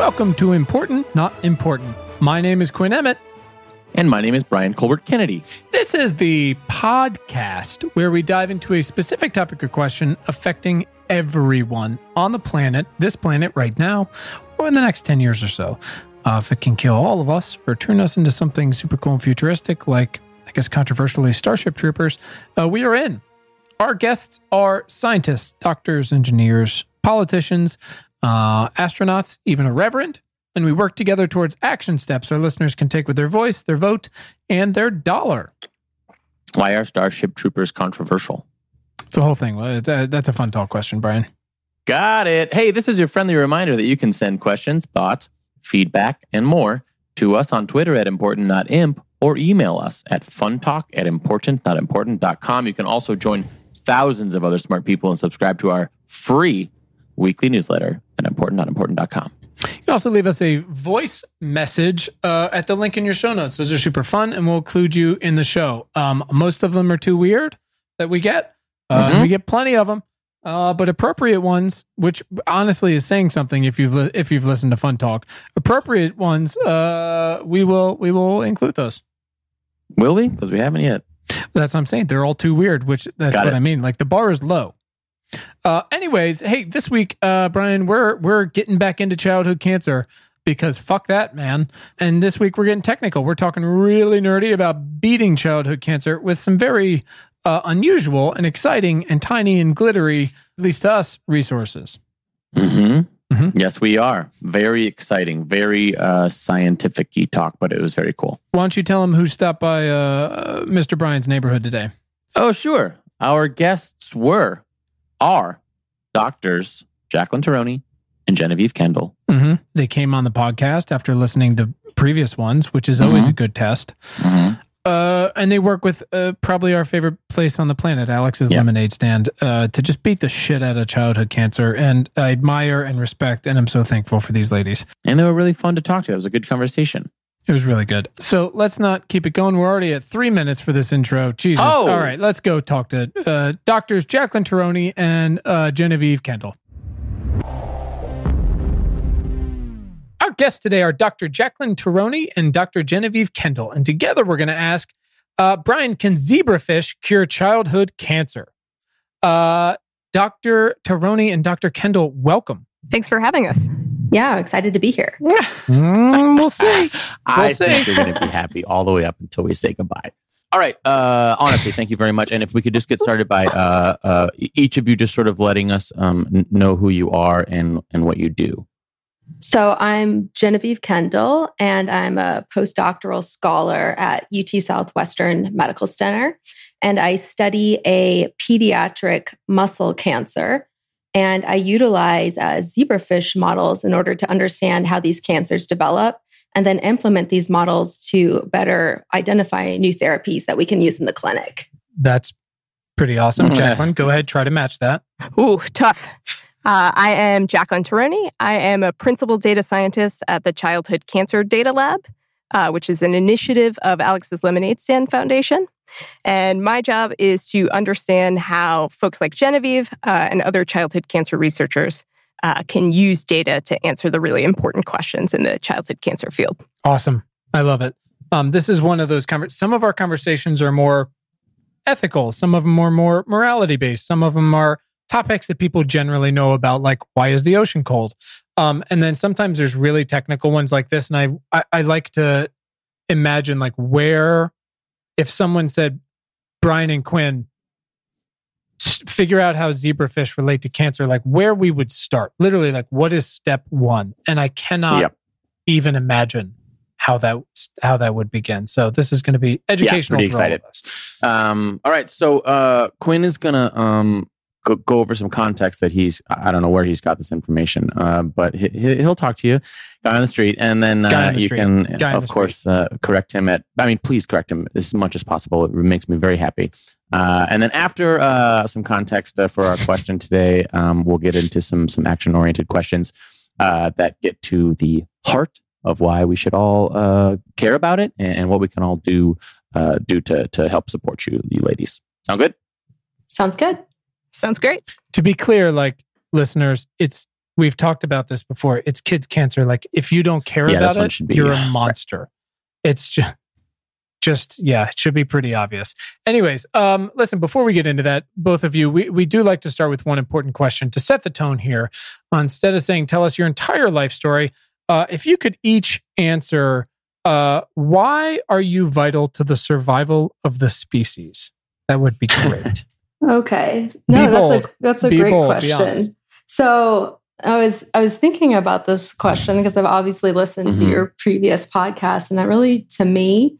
Welcome to Important Not Important. My name is Quinn Emmett. And my name is Brian Colbert Kennedy. This is the podcast where we dive into a specific topic or question affecting everyone on the planet, this planet right now, or in the next 10 years or so. Uh, if it can kill all of us or turn us into something super cool and futuristic, like, I guess, controversially, Starship Troopers, uh, we are in. Our guests are scientists, doctors, engineers, politicians, uh, astronauts, even a reverend, and we work together towards action steps our listeners can take with their voice, their vote, and their dollar. Why are Starship Troopers controversial? It's a whole thing. Well, it's a, that's a fun talk question, Brian. Got it. Hey, this is your friendly reminder that you can send questions, thoughts, feedback, and more to us on Twitter at important.imp or email us at funtalk at importantnotimportant.com. You can also join thousands of other smart people and subscribe to our free weekly newsletter at importantnotimportant.com. You can also leave us a voice message uh, at the link in your show notes. Those are super fun, and we'll include you in the show. Um, most of them are too weird that we get. Uh, Mhm. We get plenty of them, uh, but appropriate ones, which honestly is saying something if you've li- if you've listened to Fun Talk, appropriate ones, uh, we will we will include those. Will we? Because we haven't yet. That's what I'm saying. They're all too weird, which that's Got what it. I mean. Like the bar is low. Uh, anyways, hey, this week, uh, Brian, we're we're getting back into childhood cancer because fuck that, man. And this week we're getting technical. We're talking really nerdy about beating childhood cancer with some very uh, unusual and exciting and tiny and glittery, at least to us, resources. hmm Mhm. Yes, we are. Very exciting, very uh, scientific talk, but it was very cool. Why don't you tell them who stopped by uh, Mr. Brian's neighborhood today? Oh, sure. Our guests were, are doctors Jaclyn Taroni and Genevieve Kendall. hmm They came on the podcast after listening to previous ones, which is always Mhm. a good test. Uh, and they work with uh, probably our favorite place on the planet, Alex's Yeah. Lemonade Stand, uh, to just beat the shit out of childhood cancer. And I admire and respect, and I'm so thankful for these ladies. And they were really fun to talk to. It was a good conversation. It was really good. So let's not keep it going. We're already at three minutes for this intro. Jesus. Oh. All right, let's go talk to uh, doctors Jaclyn Taroni and uh, Genevieve Kendall. Our guests today are Dr. Jaclyn Taroni and Dr. Genevieve Kendall. And together we're going to ask uh, Brian, can zebrafish cure childhood cancer? Uh, Dr. Taroni and Dr. Kendall, welcome. Thanks for having us. Yeah, I'm excited to be here. Mm, we'll see. I We'll think see. you're going to be happy all the way up until we say goodbye. All right. Uh, honestly, thank you very much. And if we could just get started by uh, uh, each of you just sort of letting us um, n- know who you are and, and what you do. So I'm Genevieve Kendall, and I'm a postdoctoral scholar at UT Southwestern Medical Center. And I study a pediatric muscle cancer. And I utilize uh, zebrafish models in order to understand how these cancers develop and then implement these models to better identify new therapies that we can use in the clinic. That's pretty awesome. Jaclyn, go ahead, try to match that. Ooh, tough. Uh, I am Jaclyn Taroni. I am a principal data scientist at the Childhood Cancer Data Lab, uh, which is an initiative of Alex's Lemonade Stand Foundation. And my job is to understand how folks like Genevieve uh, and other childhood cancer researchers uh, can use data to answer the really important questions in the childhood cancer field. Awesome. I love it. Um, this is one of those some of our conversations are more ethical, some of them are more morality based, some of them are topics that people generally know about, like why is the ocean cold? Um, and then sometimes there's really technical ones like this. And I, I, I like to imagine like where if someone said Brian and Quinn figure out how zebrafish relate to cancer, like where we would start. Literally, like what is step one? And I cannot Yep. even imagine how that how that would begin. So this is going to be educational pretty for all of us. Um, all right. So uh, Quinn is going to um, go, go over some context that he's, I don't know where he's got this information, uh, but he, he- he'll talk to you, guy on the street, and then uh, on the you street. can, Guy of course, uh, correct him at, I mean, please correct him as much as possible. It makes me very happy. Uh, and then after uh, some context uh, for our question today, um, we'll get into some some action oriented questions uh, that get to the heart of why we should all uh, care about it and, and what we can all do uh, do to to help support you, you ladies. Sound good? Sounds good. Sounds great. To be clear, like listeners, it's we've talked about this before. It's kids cancer. Like if you don't care Yeah, about one it, be- you're a monster. It's just just yeah, it should be pretty obvious. Anyways, um, listen, before we get into that, both of you, we, we do like to start with one important question to set the tone here. Uh, instead of saying tell us your entire life story, uh, if you could each answer uh, why are you vital to the survival of the species? That would be great. Okay. No, Be that's bold. a that's a Be great bold, question. So I was I was thinking about this question because I've obviously listened Mhm. to your previous podcast, and that really, to me,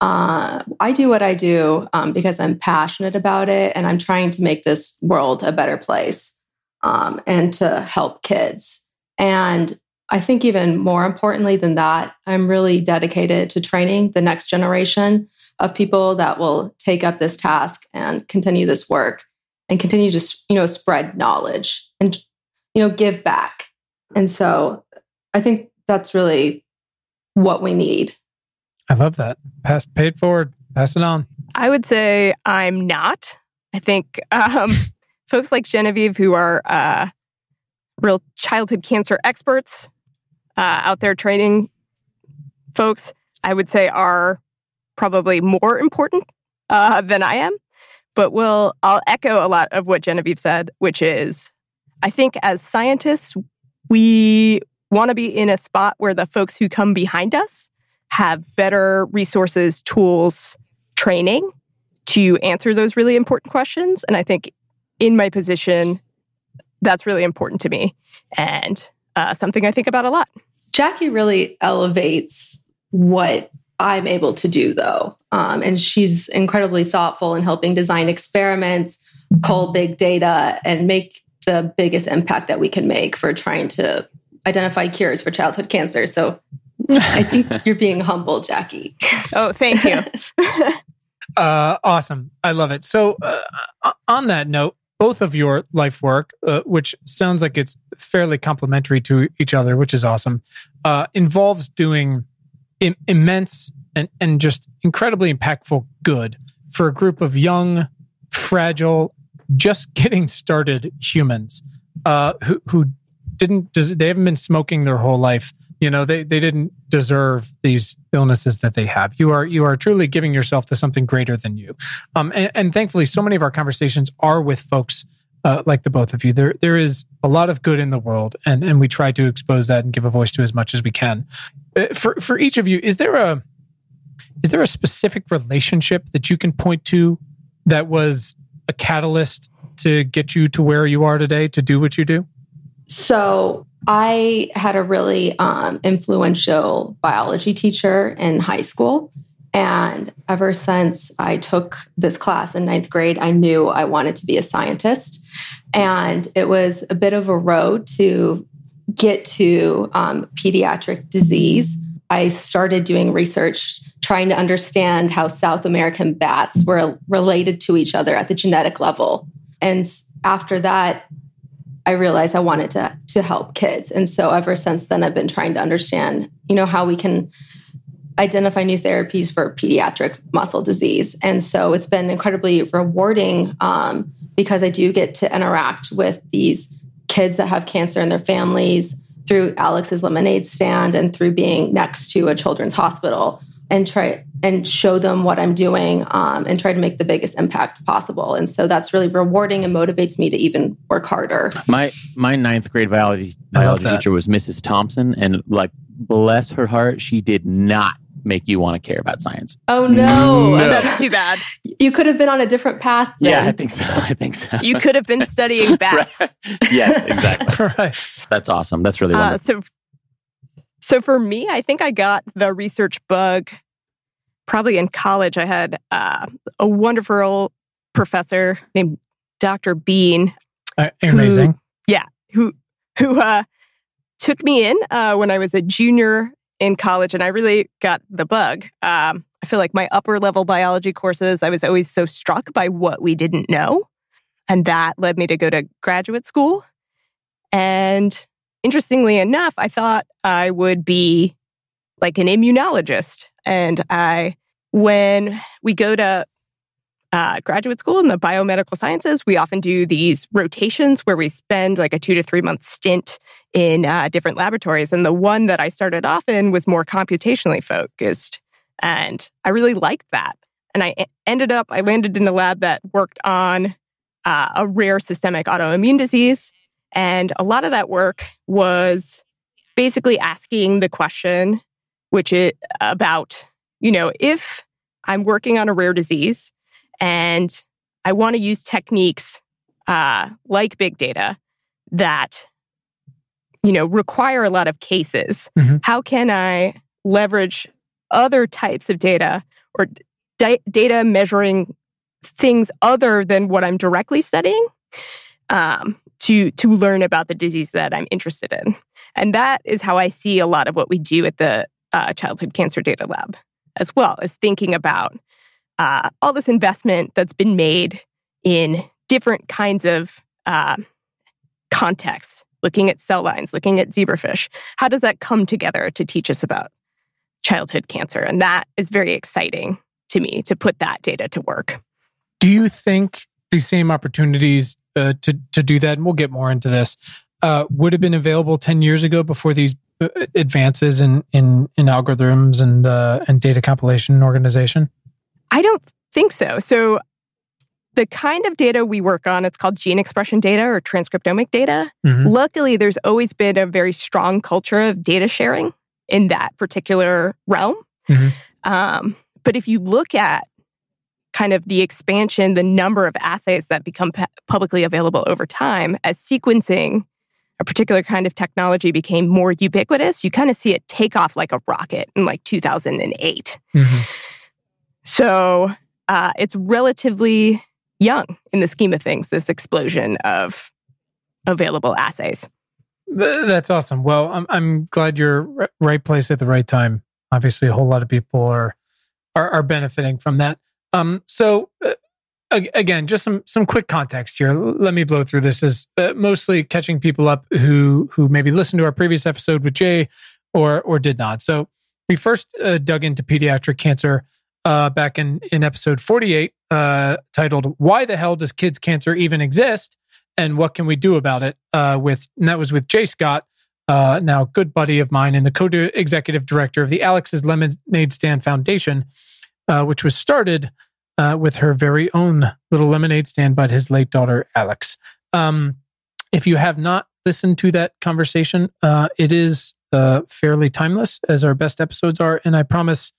uh, I do what I do um, because I'm passionate about it, and I'm trying to make this world a better place um, and to help kids. And I think even more importantly than that, I'm really dedicated to training the next generation of people that will take up this task and continue this work and continue to you know spread knowledge and you know give back and so i think that's really what we need I love that. Pass paid forward. Pass it on. I would say I'm not. I think um, folks like Genevieve, who are uh, real childhood cancer experts uh, out there training folks, I would say are probably more important uh, than I am. But will I'll echo a lot of what Genevieve said, which is I think as scientists, we want to be in a spot where the folks who come behind us have better resources, tools, training to answer those really important questions. And I think in my position, that's really important to me and uh, something I think about a lot. jackie really elevates what i'm able to do though um, and she's incredibly thoughtful in helping design experiments cull big data and make the biggest impact that we can make for trying to identify cures for childhood cancer so i think you're being humble jackie Oh, thank you. Uh, awesome. I love it. So, uh, on that note, both of your life work, uh, which sounds like it's fairly complementary to each other, which is awesome, uh, involves doing Im- immense and, and just incredibly impactful good for a group of young, fragile, just getting started humans uh, who, who didn't, des- they haven't been smoking their whole life. You know, they, they didn't deserve these illnesses that they have. You are you are truly giving yourself to something greater than you. Um, and, and thankfully, so many of our conversations are with folks uh, like the both of you. There there is a lot of good in the world, and and we try to expose that and give a voice to as much as we can. Uh, for for each of you, is there a is there a specific relationship that you can point to that was a catalyst to get you to where you are today to do what you do? So I had a really um, influential biology teacher in high school. And ever since I took this class in ninth grade, I knew I wanted to be a scientist. And it was a bit of a road to get to um, pediatric disease. I started doing research trying to understand how South American bats were related to each other at the genetic level. And after that, I realized I wanted to to help kids. And so ever since then I've been trying to understand, you know, how we can identify new therapies for pediatric muscle disease. And so it's been incredibly rewarding um, because I do get to interact with these kids that have cancer in their families through Alex's lemonade stand and through being next to a children's hospital and try and show them what I'm doing um, and try to make the biggest impact possible. And so that's really rewarding and motivates me to even work harder. My my ninth grade biology biology teacher was Mrs. Thompson, and like bless her heart, she did not make you want to care about science. Oh no, No. That's too bad. you could have been on a different path. Then. Yeah, I think so. I think so. You could have been studying bats. Right. yes, exactly. right. That's awesome. That's really Uh, wonderful. so, so for me, I think I got the research bug probably in college. I had uh, a wonderful professor named Dr. Bean Uh, amazing. who who uh, took me in uh, when I was a junior in college, and I really got the bug. Um, I feel like my upper level biology courses, I was always so struck by what we didn't know, and that led me to go to graduate school. And interestingly enough, I thought I would be like an immunologist, and I when we go to uh, graduate school in the biomedical sciences, we often do these rotations where we spend like a two to three month stint in uh, different laboratories. And the one that I started off in was more computationally focused. And I really liked that. And I ended up, I landed in a lab that worked on uh, a rare systemic autoimmune disease. And a lot of that work was basically asking the question, which is about, you know, if I'm working on a rare disease and I want to use techniques uh, like big data that, you know, require a lot of cases. Mm-hmm. How can I leverage other types of data or di- data measuring things other than what I'm directly studying um, to to learn about the disease that I'm interested in? And that is how I see a lot of what we do at the uh, Childhood Cancer Data Lab as well, is thinking about uh, all this investment that's been made in different kinds of uh, contexts, looking at cell lines, looking at zebrafish. How does that come together to teach us about childhood cancer? And that is very exciting to me to put that data to work. Do you think these same opportunities uh, to to do that, and we'll get more into this, uh, would have been available ten years ago before these uh, advances in in, in algorithms and uh, and data compilation and organization? I don't think so. So the kind of data we work on, it's called gene expression data or transcriptomic data. Mm-hmm. Luckily, there's always been a very strong culture of data sharing in that particular realm. Mm-hmm. Um, but if you look at kind of the expansion, the number of assays that become p- publicly available over time as sequencing a particular kind of technology became more ubiquitous, you kind of see it take off like a rocket in like 2008. Mm-hmm. So uh, it's relatively young in the scheme of things, this explosion of available assays. That's awesome. Well, I'm, I'm glad you're right place at the right time. Obviously, a whole lot of people are are, are benefiting from that. Um, so uh, again, just some some quick context here. Let me blow through this as uh, mostly catching people up who who maybe listened to our previous episode with Jay or or did not. So we first uh, dug into pediatric cancer uh, back in, in episode 48 uh, titled Why the Hell Does Kids Cancer Even Exist? And What Can We Do About It? Uh, with, and that was with Jay Scott, uh, now good buddy of mine and the co executive director of the Alex's Lemonade Stand Foundation, uh, which was started uh, with her very own little lemonade stand by his late daughter, Alex. Um, if you have not listened to that conversation, it is fairly timeless, as our best episodes are. And I promise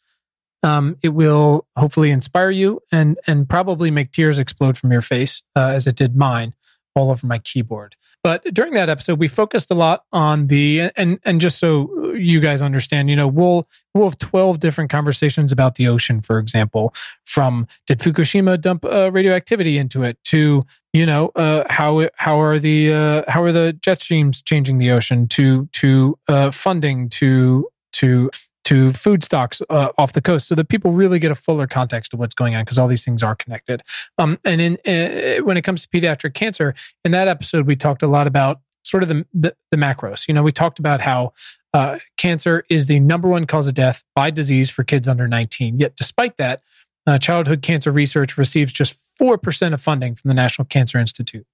um, it will hopefully inspire you and and probably make tears explode from your face uh, as it did mine all over my keyboard. But during that episode, we focused a lot on the and and just so you guys understand, you know, we'll we'll have twelve different conversations about the ocean, for example, from did Fukushima dump uh, radioactivity into it to you know uh, how how are the uh, how are the jet streams changing the ocean to to uh, funding to to to food stocks uh, off the coast so that people really get a fuller context of what's going on because all these things are connected. Um, and in uh, when it comes to pediatric cancer, in that episode, we talked a lot about sort of the, the, the macros. You know, we talked about how uh, cancer is the number one cause of death by disease for kids under 19. Yet, despite that, uh, childhood cancer research receives just 4% of funding from the National Cancer Institute.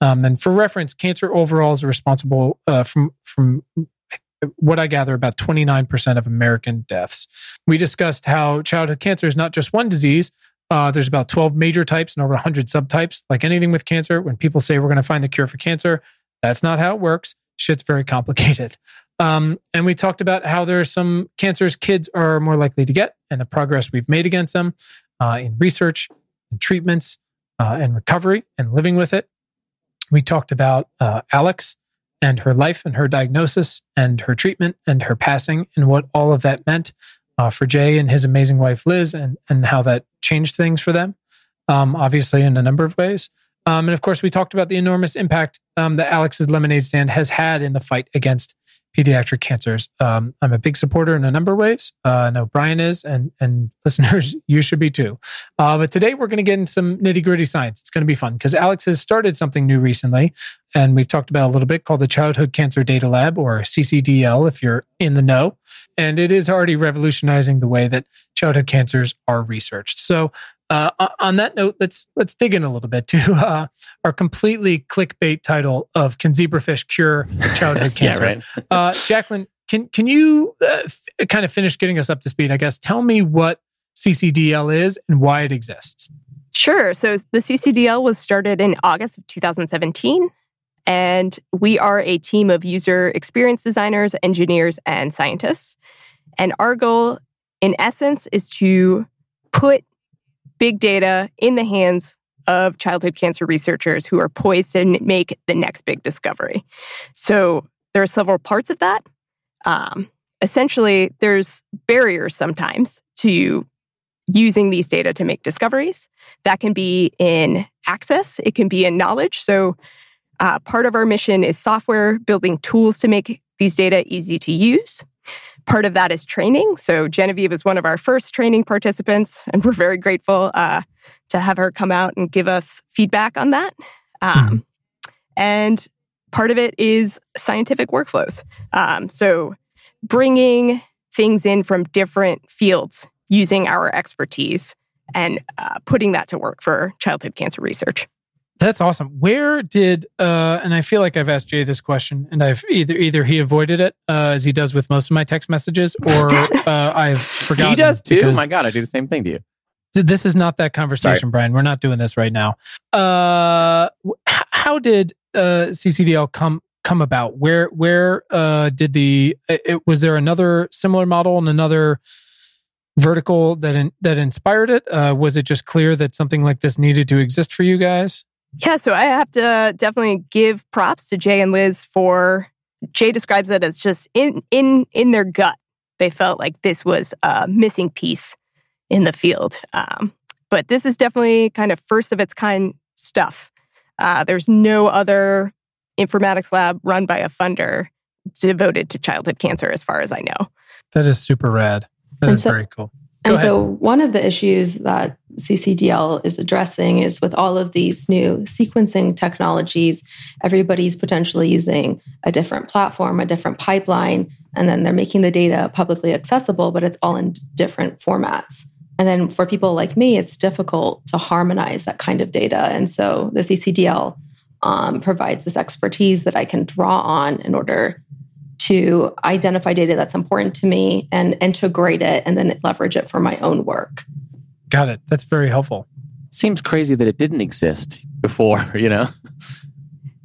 Um, and for reference, cancer overall is responsible uh, from from what I gather, about 29% of American deaths. We discussed how childhood cancer is not just one disease. Uh, there's about 12 major types and over 100 subtypes. Like anything with cancer, when people say we're going to find the cure for cancer, that's not how it works. Shit's very complicated. Um, and we talked about how there are some cancers kids are more likely to get and the progress we've made against them uh, in research and treatments uh, and recovery and living with it. We talked about uh, Alex and her life and her diagnosis and her treatment and her passing and what all of that meant uh, for Jay and his amazing wife Liz and and how that changed things for them, um, obviously in a number of ways. Um, and of course, we talked about the enormous impact um, that Alex's lemonade stand has had in the fight against pediatric cancers. Um, I'm a big supporter in a number of ways. Uh, I know Brian is, and and listeners, you should be too. Uh, but today we're going to get into some nitty gritty science. It's going to be fun because Alex has started something new recently, and we've talked about a little bit called the Childhood Cancer Data Lab or CCDL, if you're in the know. And it is already revolutionizing the way that childhood cancers are researched. So Uh, on that note, let's let's dig in a little bit to uh, our completely clickbait title of "Can zebrafish cure childhood cancer?" yeah, right. uh, Jaclyn, can can you uh, f- kind of finish getting us up to speed? I guess. Tell me what CCDL is and why it exists. Sure. So the CCDL was started in August of 2017. And we are a team of user experience designers, engineers, and scientists. And our goal, in essence, is to put big data in the hands of childhood cancer researchers who are poised to make the next big discovery. So there are several parts of that. Um, essentially, there's barriers sometimes to using these data to make discoveries. That can be in access, it can be in knowledge. So, uh, part of our mission is software, building tools to make these data easy to use. Part of that is training. So, Genevieve is one of our first training participants, and we're very grateful uh, to have her come out and give us feedback on that. Um, mm-hmm. And part of it is scientific workflows. Um, so, bringing things in from different fields using our expertise and uh, putting that to work for childhood cancer research. That's awesome. Where did uh, and I feel like I've asked Jay this question, and I've either either he avoided it uh, as he does with most of my text messages, or uh, I've forgotten. He does too. Oh my god, I do the same thing to you. This is not that conversation, Sorry. Brian. We're not doing this right now. Uh, how did uh, CCDL come come about? Where where uh, did the it, was there another similar model and another vertical that in, that inspired it? Uh, was it just clear that something like this needed to exist for you guys? Yeah, so I have to definitely give props to Jay and Liz for Jay describes it as just in in in their gut. They felt like this was a missing piece in the field. Um, but this is definitely kind of first of its kind stuff. Uh, there's no other informatics lab run by a funder devoted to childhood cancer, as far as I know. That is super rad. That and is so, very cool. And so, one of the issues that CCDL is addressing is with all of these new sequencing technologies, everybody's potentially using a different platform, a different pipeline, and then they're making the data publicly accessible, but it's all in different formats. And then for people like me, it's difficult to harmonize that kind of data. And so the CCDL um, provides this expertise that I can draw on in order to identify data that's important to me and integrate it and then leverage it for my own work. Got it. That's very helpful. Seems crazy that it didn't exist before, you know?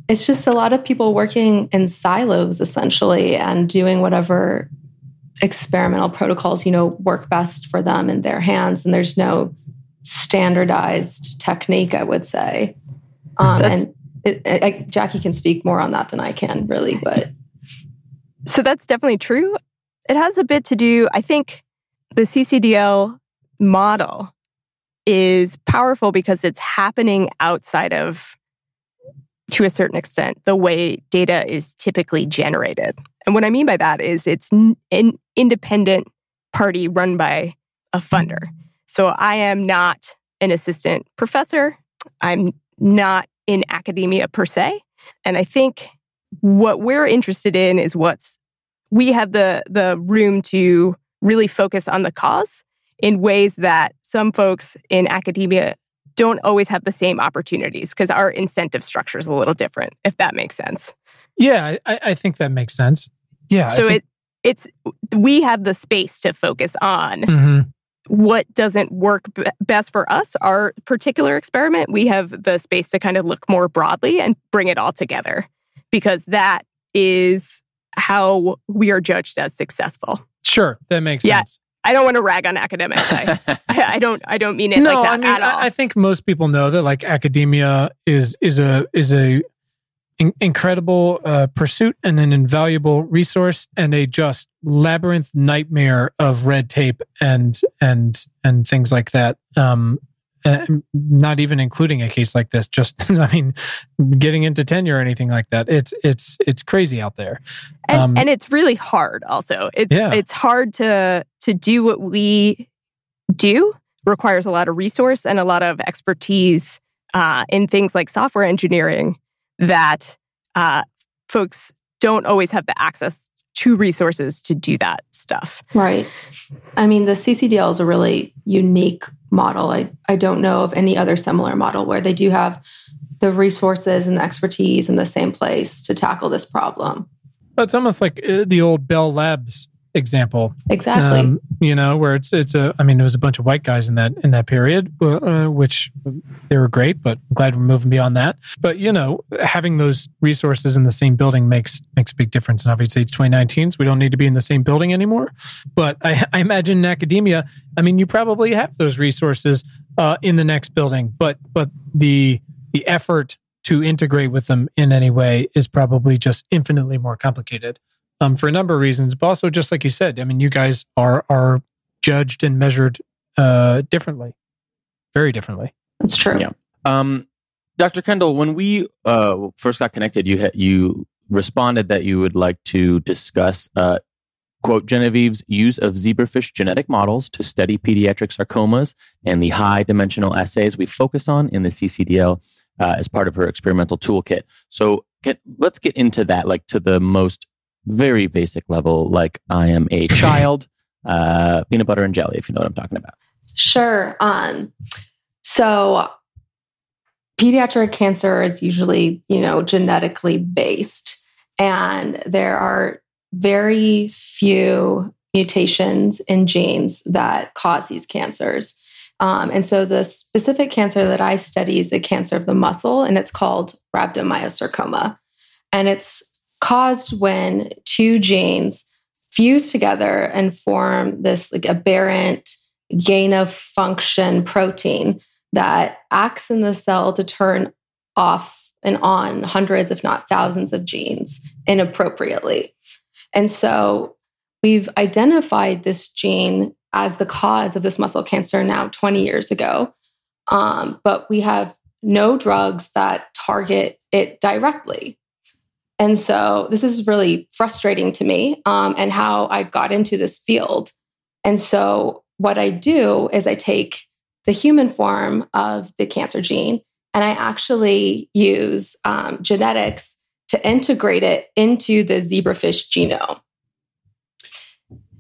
It's just a lot of people working in silos essentially and doing whatever experimental protocols, you know, work best for them in their hands. And there's no standardized technique, I would say. Um, and it, I, Jackie can speak more on that than I can, really. But so that's definitely true. It has a bit to do, I think the CCDL model is powerful because it's happening outside of, to a certain extent, the way data is typically generated. And what I mean by that is it's an independent party run by a funder. So I am not an assistant professor. I'm not in academia per se. And I think what we're interested in is what's we have the the room to really focus on the cause in ways that some folks in academia don't always have the same opportunities because our incentive structure is a little different if that makes sense. Yeah i, I think that makes sense. Yeah so think... it it's we have the space to focus on mm-hmm. what doesn't work b- best for us our particular experiment. We have the space to kind of look more broadly and bring it all together because that is how we are judged as successful. Sure, that makes yeah, sense. I don't want to rag on academics. I, I don't. I don't mean it no, like that I mean, at all. I think most people know that like academia is is a is a in- incredible uh, pursuit and an invaluable resource and a just labyrinth nightmare of red tape and and and things like that. Um, uh, not even including a case like this just i mean getting into tenure or anything like that it's it's it's crazy out there. And, um, and it's really hard also. It's yeah. it's hard to to do what we do. Requires a lot of resource and a lot of expertise uh, in things like software engineering that uh, folks don't always have the access two resources to do that stuff. Right. I mean, the CCDL is a really unique model. I, I don't know of any other similar model where they do have the resources and the expertise in the same place to tackle this problem. It's almost like uh, the old Bell Labs example. Exactly. Um, you know, where it's it's a. I mean, there was a bunch of white guys in that in that period, uh, uh, which they were great. But I'm glad we're moving beyond that. But you know, having those resources in the same building makes makes a big difference. And obviously, it's 2019, so we don't need to be in the same building anymore. But I, I imagine in academia, I mean, you probably have those resources uh, in the next building, but but the the effort to integrate with them in any way is probably just infinitely more complicated um, for a number of reasons, but also just like you said, I mean, you guys are are judged and measured uh, differently, very differently. That's true. Yeah. Um, Dr. Kendall, when we uh, first got connected, you ha- you responded that you would like to discuss uh, quote Genevieve's use of zebrafish genetic models to study pediatric sarcomas and the high dimensional assays we focus on in the CCDL uh, as part of her experimental toolkit. So get, let's get into that, like to the most very basic level, like I am a child, uh, peanut butter and jelly, if you know what I'm talking about. Sure. Um, so pediatric cancer is usually, you know, genetically based, and there are very few mutations in genes that cause these cancers. Um, and so the specific cancer that I study is a cancer of the muscle, and it's called rhabdomyosarcoma. And it's caused when two genes fuse together and form this like aberrant gain of function protein that acts in the cell to turn off and on hundreds, if not thousands, of genes inappropriately. And so we've identified this gene as the cause of this muscle cancer now 20 years ago. Um, but we have no drugs that target it directly. And so this is really frustrating to me um, and how I got into this field. And so what I do is I take the human form of the cancer gene and I actually use um, genetics to integrate it into the zebrafish genome.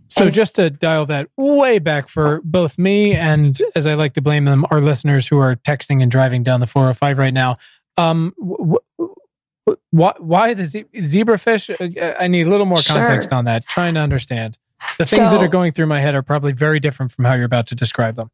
So, and just to dial that way back for both me and, as I like to blame them, our listeners who are texting and driving down the 405 right now, um, w- why, why the zebrafish? Uh, I need a little more context sure. on that. Trying to understand. The things so, that are going through my head are probably very different from how you're about to describe them.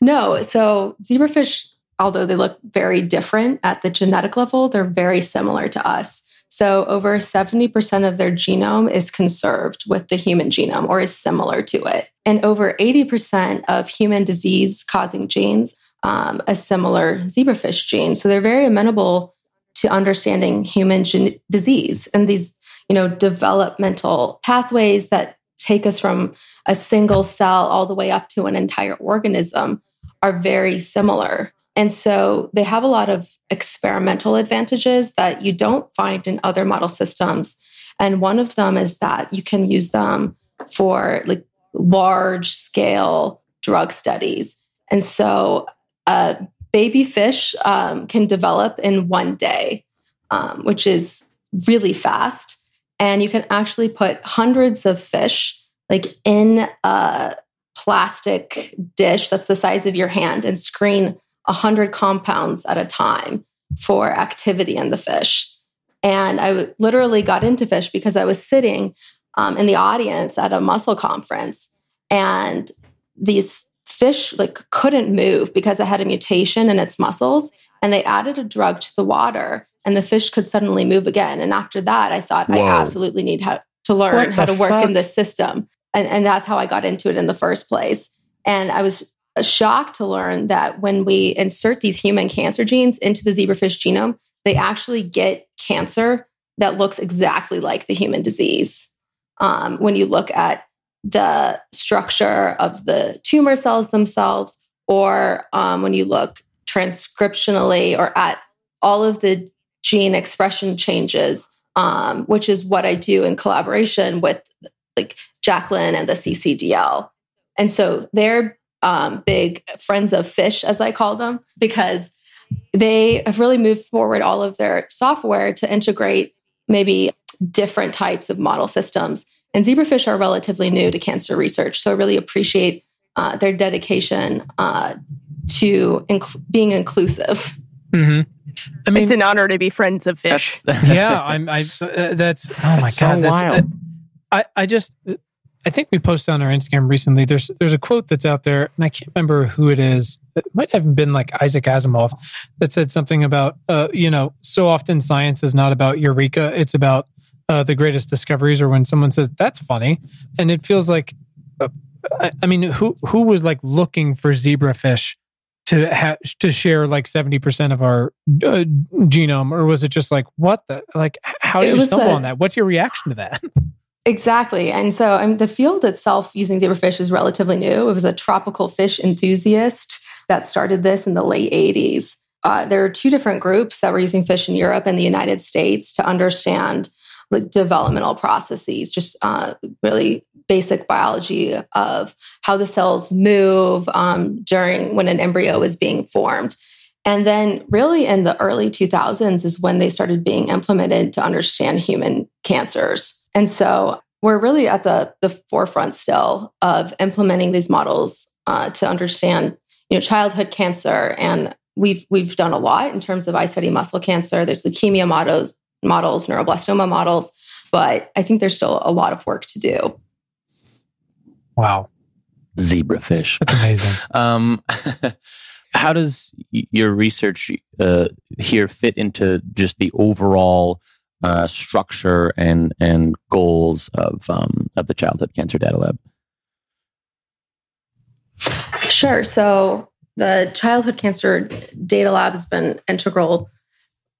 No, so zebrafish, although they look very different at the genetic level, they're very similar to us. So, over 70% of their genome is conserved with the human genome or is similar to it. And over 80% of human disease causing genes, um, a similar zebrafish gene. So, they're very amenable to understanding human gen- disease and these you know developmental pathways that take us from a single cell all the way up to an entire organism are very similar. And so they have a lot of experimental advantages that you don't find in other model systems. And one of them is that you can use them for like large scale drug studies. And so uh, baby fish um, can develop in one day, um, which is really fast. And you can actually put hundreds of fish like in a plastic dish that's the size of your hand and screen 100 compounds at a time for activity in the fish. And I literally got into fish because I was sitting um, in the audience at a muscle conference and these fish like couldn't move because it had a mutation in its muscles and they added a drug to the water and the fish could suddenly move again and after that i thought Whoa. i absolutely need how, to learn how to work fuck? in this system and, and that's how i got into it in the first place and i was shocked to learn that when we insert these human cancer genes into the zebrafish genome they actually get cancer that looks exactly like the human disease um, when you look at the structure of the tumor cells themselves, or um, when you look transcriptionally or at all of the gene expression changes, um, which is what I do in collaboration with like Jaclyn and the CCDL. And so they're um, big friends of fish, as I call them, because they have really moved forward all of their software to integrate maybe different types of model systems And zebrafish are relatively new to cancer research. So I really appreciate uh, their dedication uh, to inc- being inclusive. Mm-hmm. I mean, it's an honor to be friends of fish. yeah, I'm. I uh, that's oh my that's god, so that's wild. I I just I think we posted on our Instagram recently. There's there's a quote that's out there, and I can't remember who it is. It might have been like Isaac Asimov that said something about uh, you know, so often science is not about eureka, it's about uh, the greatest discoveries, or when someone says that's funny, and it feels like, uh, I, I mean, who who was like looking for zebrafish to ha- to share like 70% of our uh, genome or was it just like what the like how do It you stumble a- on that what's your reaction to that Exactly. And so um, the field itself using zebrafish is relatively new. It was a tropical fish enthusiast that started this in the late 80s. Uh, there are two different groups that were using fish in Europe and the United States to understand like developmental processes, just uh, really basic biology of how the cells move um, during when an embryo is being formed. And then, really, in the early 2000s is when they started being implemented to understand human cancers. And so, we're really at the, the forefront still of implementing these models uh, to understand, you know, childhood cancer. And we've we've done a lot in terms of I study muscle cancer. There's leukemia models, models, neuroblastoma models, but I think there's still a lot of work to do. wow Zebrafish. that's amazing Um, how does your research uh, here fit into just the overall uh, structure and and goals of um, of the Childhood Cancer Data Lab? Sure. So the childhood cancer data lab has been integral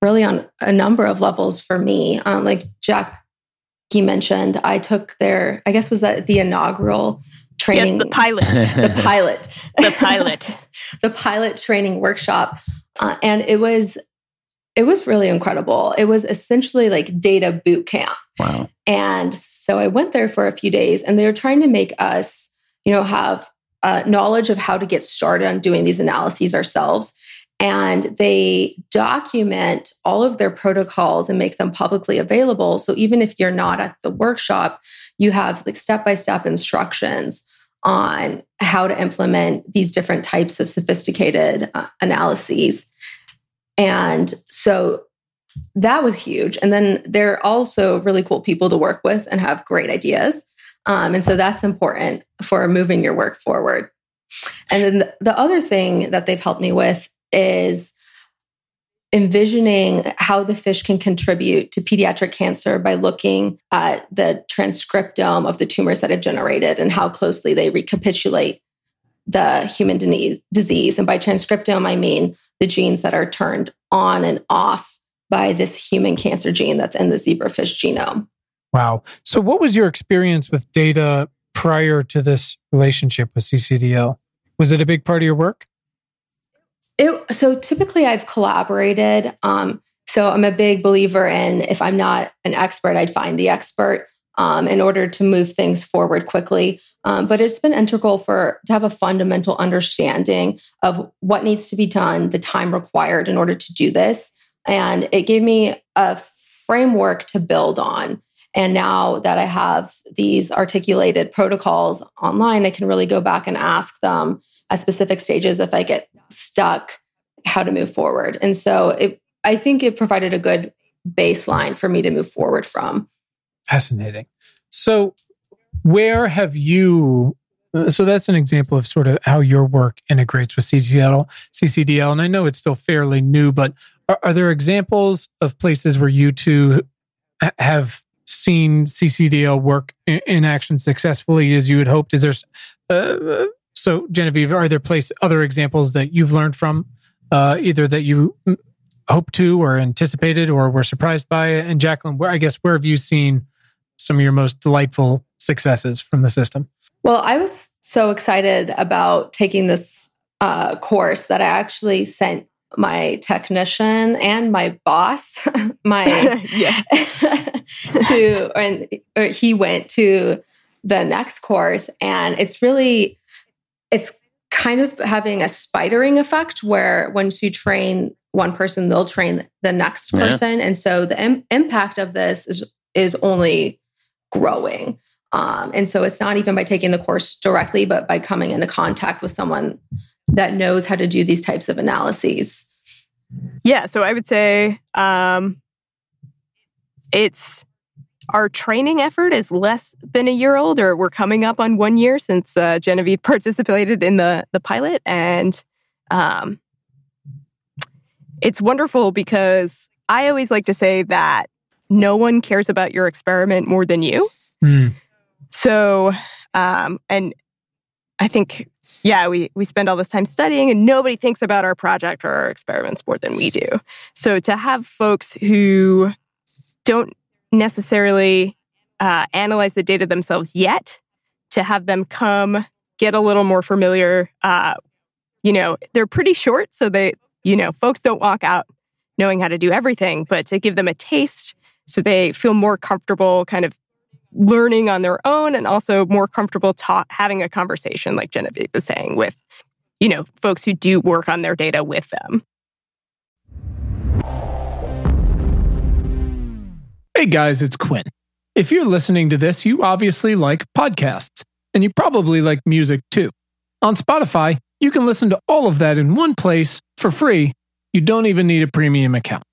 really on a number of levels for me. Um, like Jack, he mentioned, I took their, I guess was that the inaugural training. Yes, the pilot. the pilot. the pilot. the pilot training workshop. Uh, and it was, it was really incredible. It was essentially like data boot camp. Wow. And so I went there for a few days and they were trying to make us, you know, have uh, knowledge of how to get started on doing these analyses ourselves. And they document all of their protocols and make them publicly available. So even if you're not at the workshop, you have like step by step instructions on how to implement these different types of sophisticated uh, analyses. And so that was huge. And then they're also really cool people to work with and have great ideas. Um, and so that's important for moving your work forward. And then the, the other thing that they've helped me with is envisioning how the fish can contribute to pediatric cancer by looking at the transcriptome of the tumors that have generated and how closely they recapitulate the human disease. disease. And by transcriptome, I mean the genes that are turned on and off by this human cancer gene that's in the zebrafish genome. wow so what was your experience with data prior to this relationship with ccdl was it a big part of your work It, so typically I've collaborated. Um, so I'm a big believer in if I'm not an expert, I'd find the expert um, in order to move things forward quickly. Um, but it's been integral for to have a fundamental understanding of what needs to be done, the time required in order to do this, and it gave me a framework to build on. And now that I have these articulated protocols online, I can really go back and ask them at specific stages if I get stuck, how to move forward. And so it, I think it provided a good baseline for me to move forward from. Fascinating. So, where have you? uh, So that's an example of sort of how your work integrates with CCDL. CCDL, and I know it's still fairly new, but are, are there examples of places where you two have seen CCDL work in, in action successfully as you had hoped? Is there? Uh, so, Genevieve, are there place other examples that you've learned from, uh, either that you mm, hoped to or anticipated or were surprised by? And Jaclyn, where I guess where have you seen some of your most delightful successes from the system? Well, I was so excited about taking this uh, course that I actually sent my technician and my boss, my yeah. to and or he went to the next course and it's really it's kind of having a spidering effect where once you train one person they'll train the next Yeah. person and so the Im- impact of this is is only growing Um, and so it's not even by taking the course directly, but by coming into contact with someone that knows how to do these types of analyses. Yeah, so I would say um, it's our training effort is less than a year old, or we're coming up on one year since uh, Genevieve participated in the the pilot, and um, it's wonderful because I always like to say that no one cares about your experiment more than you. Mm. So, um, and I think, yeah, we, we spend all this time studying and nobody thinks about our project or our experiments more than we do. So to have folks who don't necessarily uh, analyze the data themselves yet, to have them come get a little more familiar, uh, you know, they're pretty short. So they, you know, folks don't walk out knowing how to do everything, but to give them a taste so they feel more comfortable kind of learning on their own and also more comfortable ta- having a conversation like Genevieve was saying with you know folks who do work on their data with them. Hey guys, it's Quinn. If you're listening to this, you obviously like podcasts, and you probably like music too. On Spotify, you can listen to all of that in one place for free. You don't even need a premium account.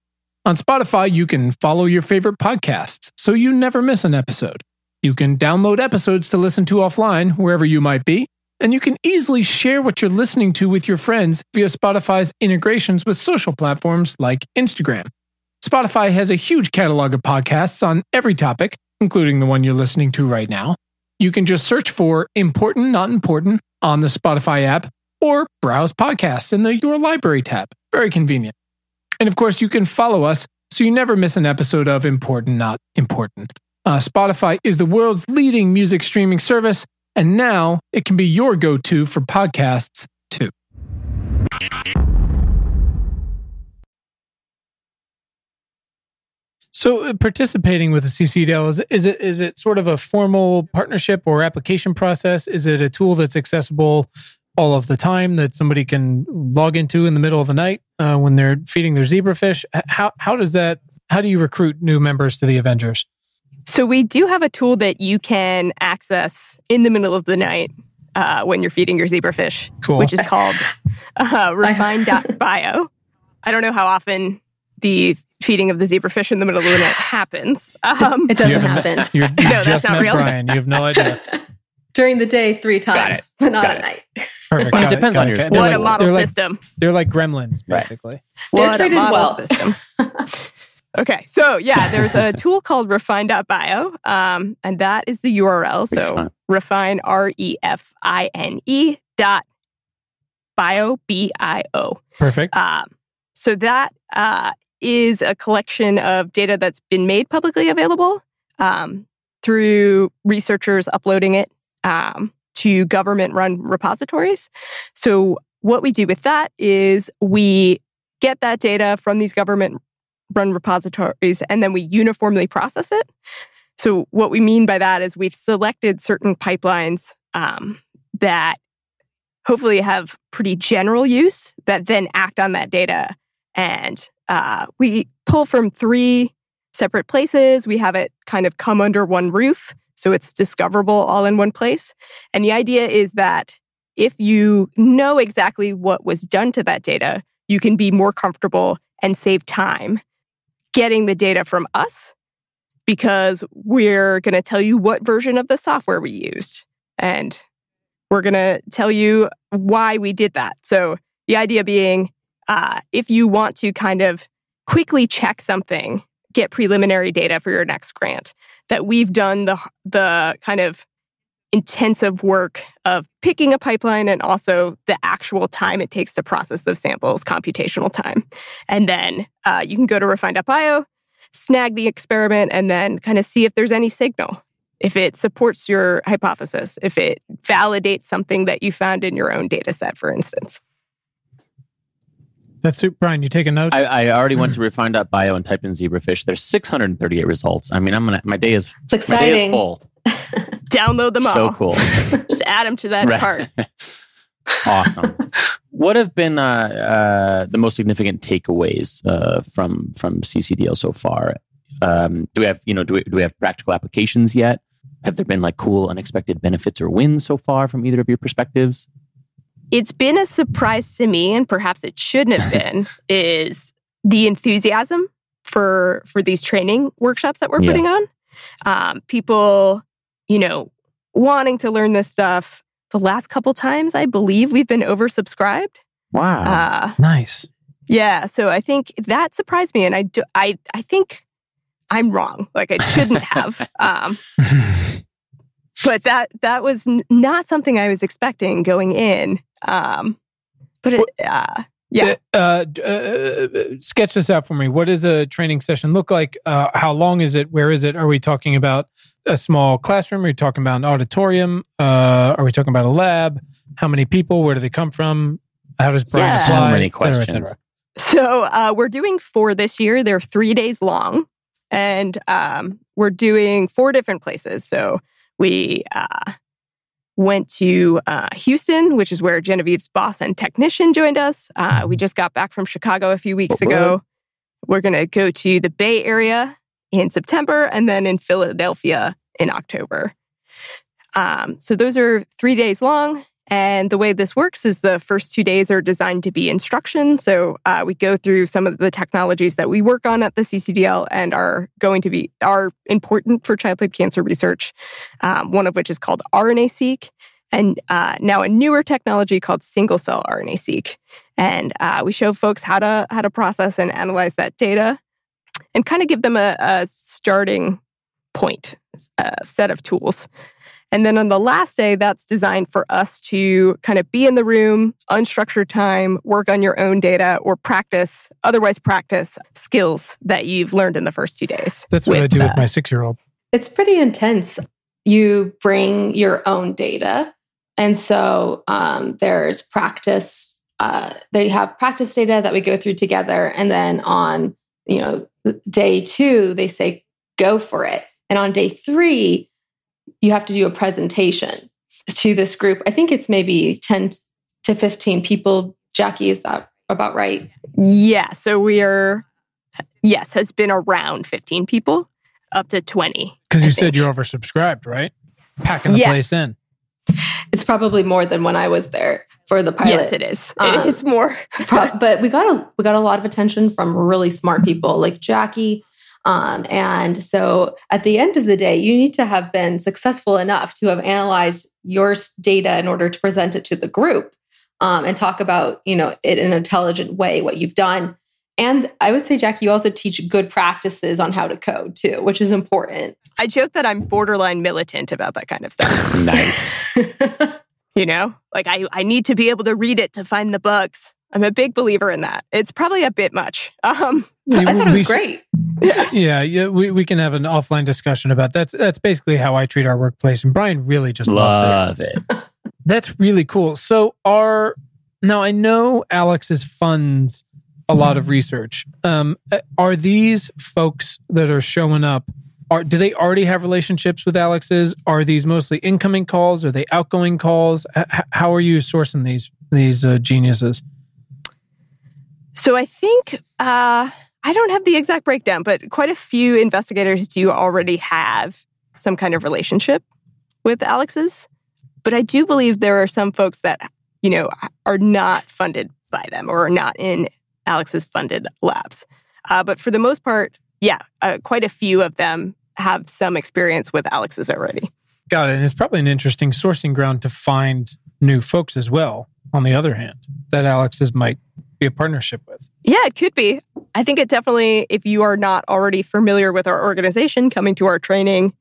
On Spotify, you can follow your favorite podcasts so you never miss an episode. You can download episodes to listen to offline wherever you might be, and you can easily share what you're listening to with your friends via Spotify's integrations with social platforms like Instagram. Spotify has a huge catalog of podcasts on every topic, including the one you're listening to right now. You can just search for Important Not Important on the Spotify app or browse podcasts in the Your Library tab. Very convenient. And of course, you can follow us so you never miss an episode of Important Not Important. Uh, Spotify is the world's leading music streaming service, and now it can be your go to for podcasts too. So, uh, participating with the CCDL is, is it is it sort of a formal partnership or application process? Is it a tool that's accessible all of the time that somebody can log into in the middle of the night uh, when they're feeding their zebrafish? How how does that? How do you recruit new members to the Avengers? So we do have a tool that you can access in the middle of the night uh, when you're feeding your zebrafish, Cool. which is called uh, refine.bio. I don't know how often the feeding of the zebrafish in the middle of the night happens. Um, It doesn't You haven't happen. You're, you No, that's not met real. Brian. You have no idea. During the day, three times, but not Got at it. night. Perfect. Well, it depends got on your They're schedule. what a model they're like, system. They're like gremlins, basically. They're What a treated model well. system. okay, so yeah, there's a tool called refine.bio, um, and that is the URL. So Refine. refine, R E F I N E dot bio, B I O. Perfect. Um, so that uh, is a collection of data that's been made publicly available um, through researchers uploading it um, to government run repositories. So, what we do with that is we get that data from these government run repositories and then we uniformly process it. So, what we mean by that is we've selected certain pipelines um, that hopefully have pretty general use that then act on that data. And uh, we pull from three separate places. We have it kind of come under one roof. So it's discoverable all in one place. And the idea is that if you know exactly what was done to that data, you can be more comfortable and save time getting the data from us because we're going to tell you what version of the software we used. And we're going to tell you why we did that. So the idea being, uh, if you want to kind of quickly check something, get preliminary data for your next grant, that we've done the the kind of intensive work of picking a pipeline and also the actual time it takes to process those samples, computational time. And then uh, you can go to refine.bio, snag the experiment, and then kind of see if there's any signal if it supports your hypothesis, if it validates something that you found in your own data set, for instance. That's super. Brian, you taking notes? I, I already went to refine.bio and typed in zebrafish. There's 638 results. I mean, I'm gonna my day is It's exciting. my day is full. Download them all. So cool. Just add them to that Right. cart. awesome. what have been uh, uh, the most significant takeaways uh, from from CCDL so far? Um, do we have you know do we, do we have practical applications yet? have there been like cool unexpected benefits or wins so far from either of your perspectives? It's been a surprise to me, and perhaps it shouldn't have been, is the enthusiasm for for these training workshops that we're Yeah. putting on. Um, people, you know, wanting to learn this stuff. The last couple times, I believe we've been oversubscribed. Wow. Uh, Nice. yeah, so I think that surprised me, and I do, I I think I'm wrong. Like I shouldn't have. Um, but that that was n- not something I was expecting going in. Um, but it, uh, yeah, Uh, uh, sketch this out for me. What does a training session look like? Uh, how long is it? Where is it? Are we talking about a small classroom? Are we talking about an auditorium? Uh, are we talking about a lab? How many people? Where do they come from? How does Brian Yeah. So apply? many Et cetera, et questions. cetera. So uh, we're doing four this year. They're three days long, and um, we're doing four different places. So we uh, went to uh, Houston, which is where Genevieve's boss and technician joined us. Uh, we just got back from Chicago a few weeks ago. We're going to go to the Bay Area in September, and then in Philadelphia in October. Um, so those are three days long. And the way this works is the first two days are designed to be instruction. So uh, we go through some of the technologies that we work on at the CCDL and are going to be are important for childhood cancer research. Um, one of which is called RNA-seq, and uh, now a newer technology called single-cell RNA-seq. And uh, we show folks how to how to process and analyze that data, and kind of give them a, a starting point, a set of tools. And then on the last day, that's designed for us to kind of be in the room, unstructured time, work on your own data, or practice, otherwise practice skills that you've learned in the first two days. That's what I do with uh, my six year old. It's pretty intense. You bring your own data. And so um, there's practice. Uh, they have practice data that we go through together. And then on, you know, day two, they say, go for it. And on day three, you have to do a presentation to this group. I think it's maybe 10 to 15 people. Jackie, is that about right? Yeah. So we are, yes, has been around 15 people up to 20. Because I you said you're oversubscribed, right? Packing the Yes. place in. It's probably more than when I was there for the pilot. Yes, it is. Um, it is more. But we got a we got a lot of attention from really smart people like Jackie. Um, and so at the end of the day, you need to have been successful enough to have analyzed your data in order to present it to the group um, and talk about you know it in an intelligent way what you've done. And I would say, Jackie, you also teach good practices on how to code too, which is important. I joke that I'm borderline militant about that kind of stuff. nice. You know, like I, I need to be able to read it to find the bugs. I'm a big believer in that. It's probably a bit much. Um, I thought it was great. Yeah, yeah, we, we can have an offline discussion about that's that's basically how I treat our workplace, and Brian really just loves it. It. That's really cool. So are now I know Alex's funds a lot of research. Um, uh, are these folks that are showing up? Are do they already have relationships with Alex's? Are these mostly incoming calls? Are they outgoing calls? H- h- how are you sourcing these these uh, geniuses? So I think uh, I don't have the exact breakdown, but quite a few investigators do already have some kind of relationship with Alex's. But I do believe there are some folks that you know are not funded by them or are not in Alex's funded labs. Uh, but for the most part, yeah, uh, quite a few of them have some experience with Alex's already. Got it. And it's probably an interesting sourcing ground to find new folks as well. On the other hand, that Alex's might be a partnership with. Yeah, it could be. I think it definitely, if you are not already familiar with our organization, coming to our training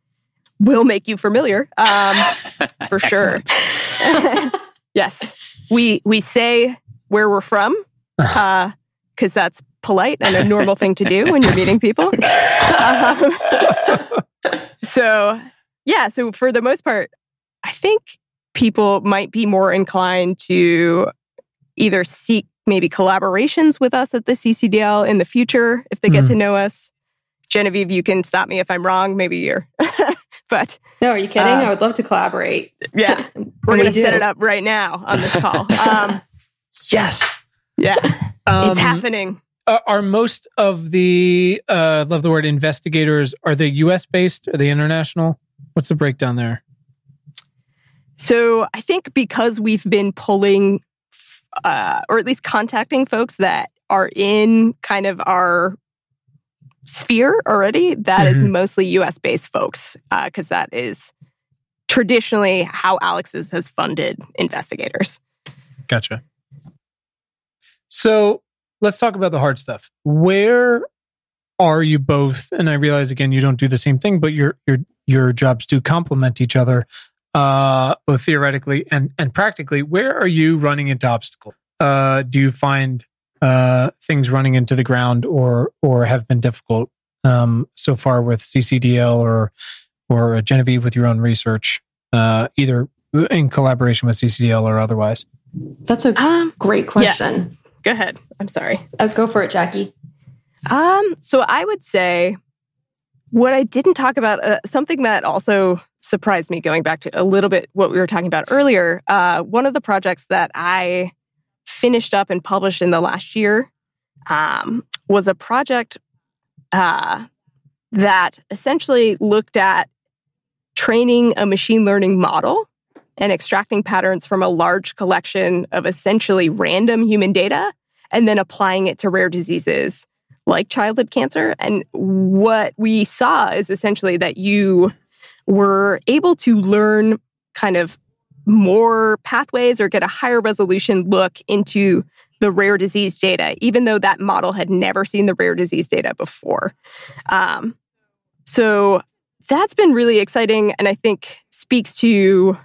will make you familiar, um, for sure. yes, we we say where we're from because that's polite and a normal thing to do when you're meeting people. Um, so, yeah. So for the most part, I think people might be more inclined to either seek maybe collaborations with us at the CCDL in the future if they get Mhm. to know us. Genevieve, you can stop me if I'm wrong. Maybe you're, but No, are you kidding? Uh, I would love to collaborate. yeah, We're we're gonna do set it up right now on this call. Um, Yes. yeah, Um, it's happening. are most of the uh love the word investigators are they US based are they international What's the breakdown there? So I think because we've been pulling, uh, or at least contacting folks that are in kind of our sphere already, that mm-hmm. is mostly US based folks, because uh, that is traditionally how Alex's has funded investigators. Gotcha. So let's talk about the hard stuff. Where are you both? And I realize again, you don't do the same thing, but your your your jobs do complement each other, uh, both theoretically and and practically. Where are you running into obstacles? Uh, do you find uh, things running into the ground, or or have been difficult um, so far with CCDL or or Genevieve with your own research, uh, either in collaboration with CCDL or otherwise? That's a um, great question. Yeah. Go ahead. I'm sorry. Uh, go for it, Jackie. Um, so I would say what I didn't talk about, uh, something that also surprised me going back to a little bit what we were talking about earlier. Uh, one of the projects that I finished up and published in the last year um, was a project uh, that essentially looked at training a machine learning model and extracting patterns from a large collection of essentially random human data and then applying it to rare diseases like childhood cancer. And what we saw is essentially that you were able to learn kind of more pathways or get a higher resolution look into the rare disease data, even though that model had never seen the rare disease data before. Um, so that's been really exciting and I think speaks to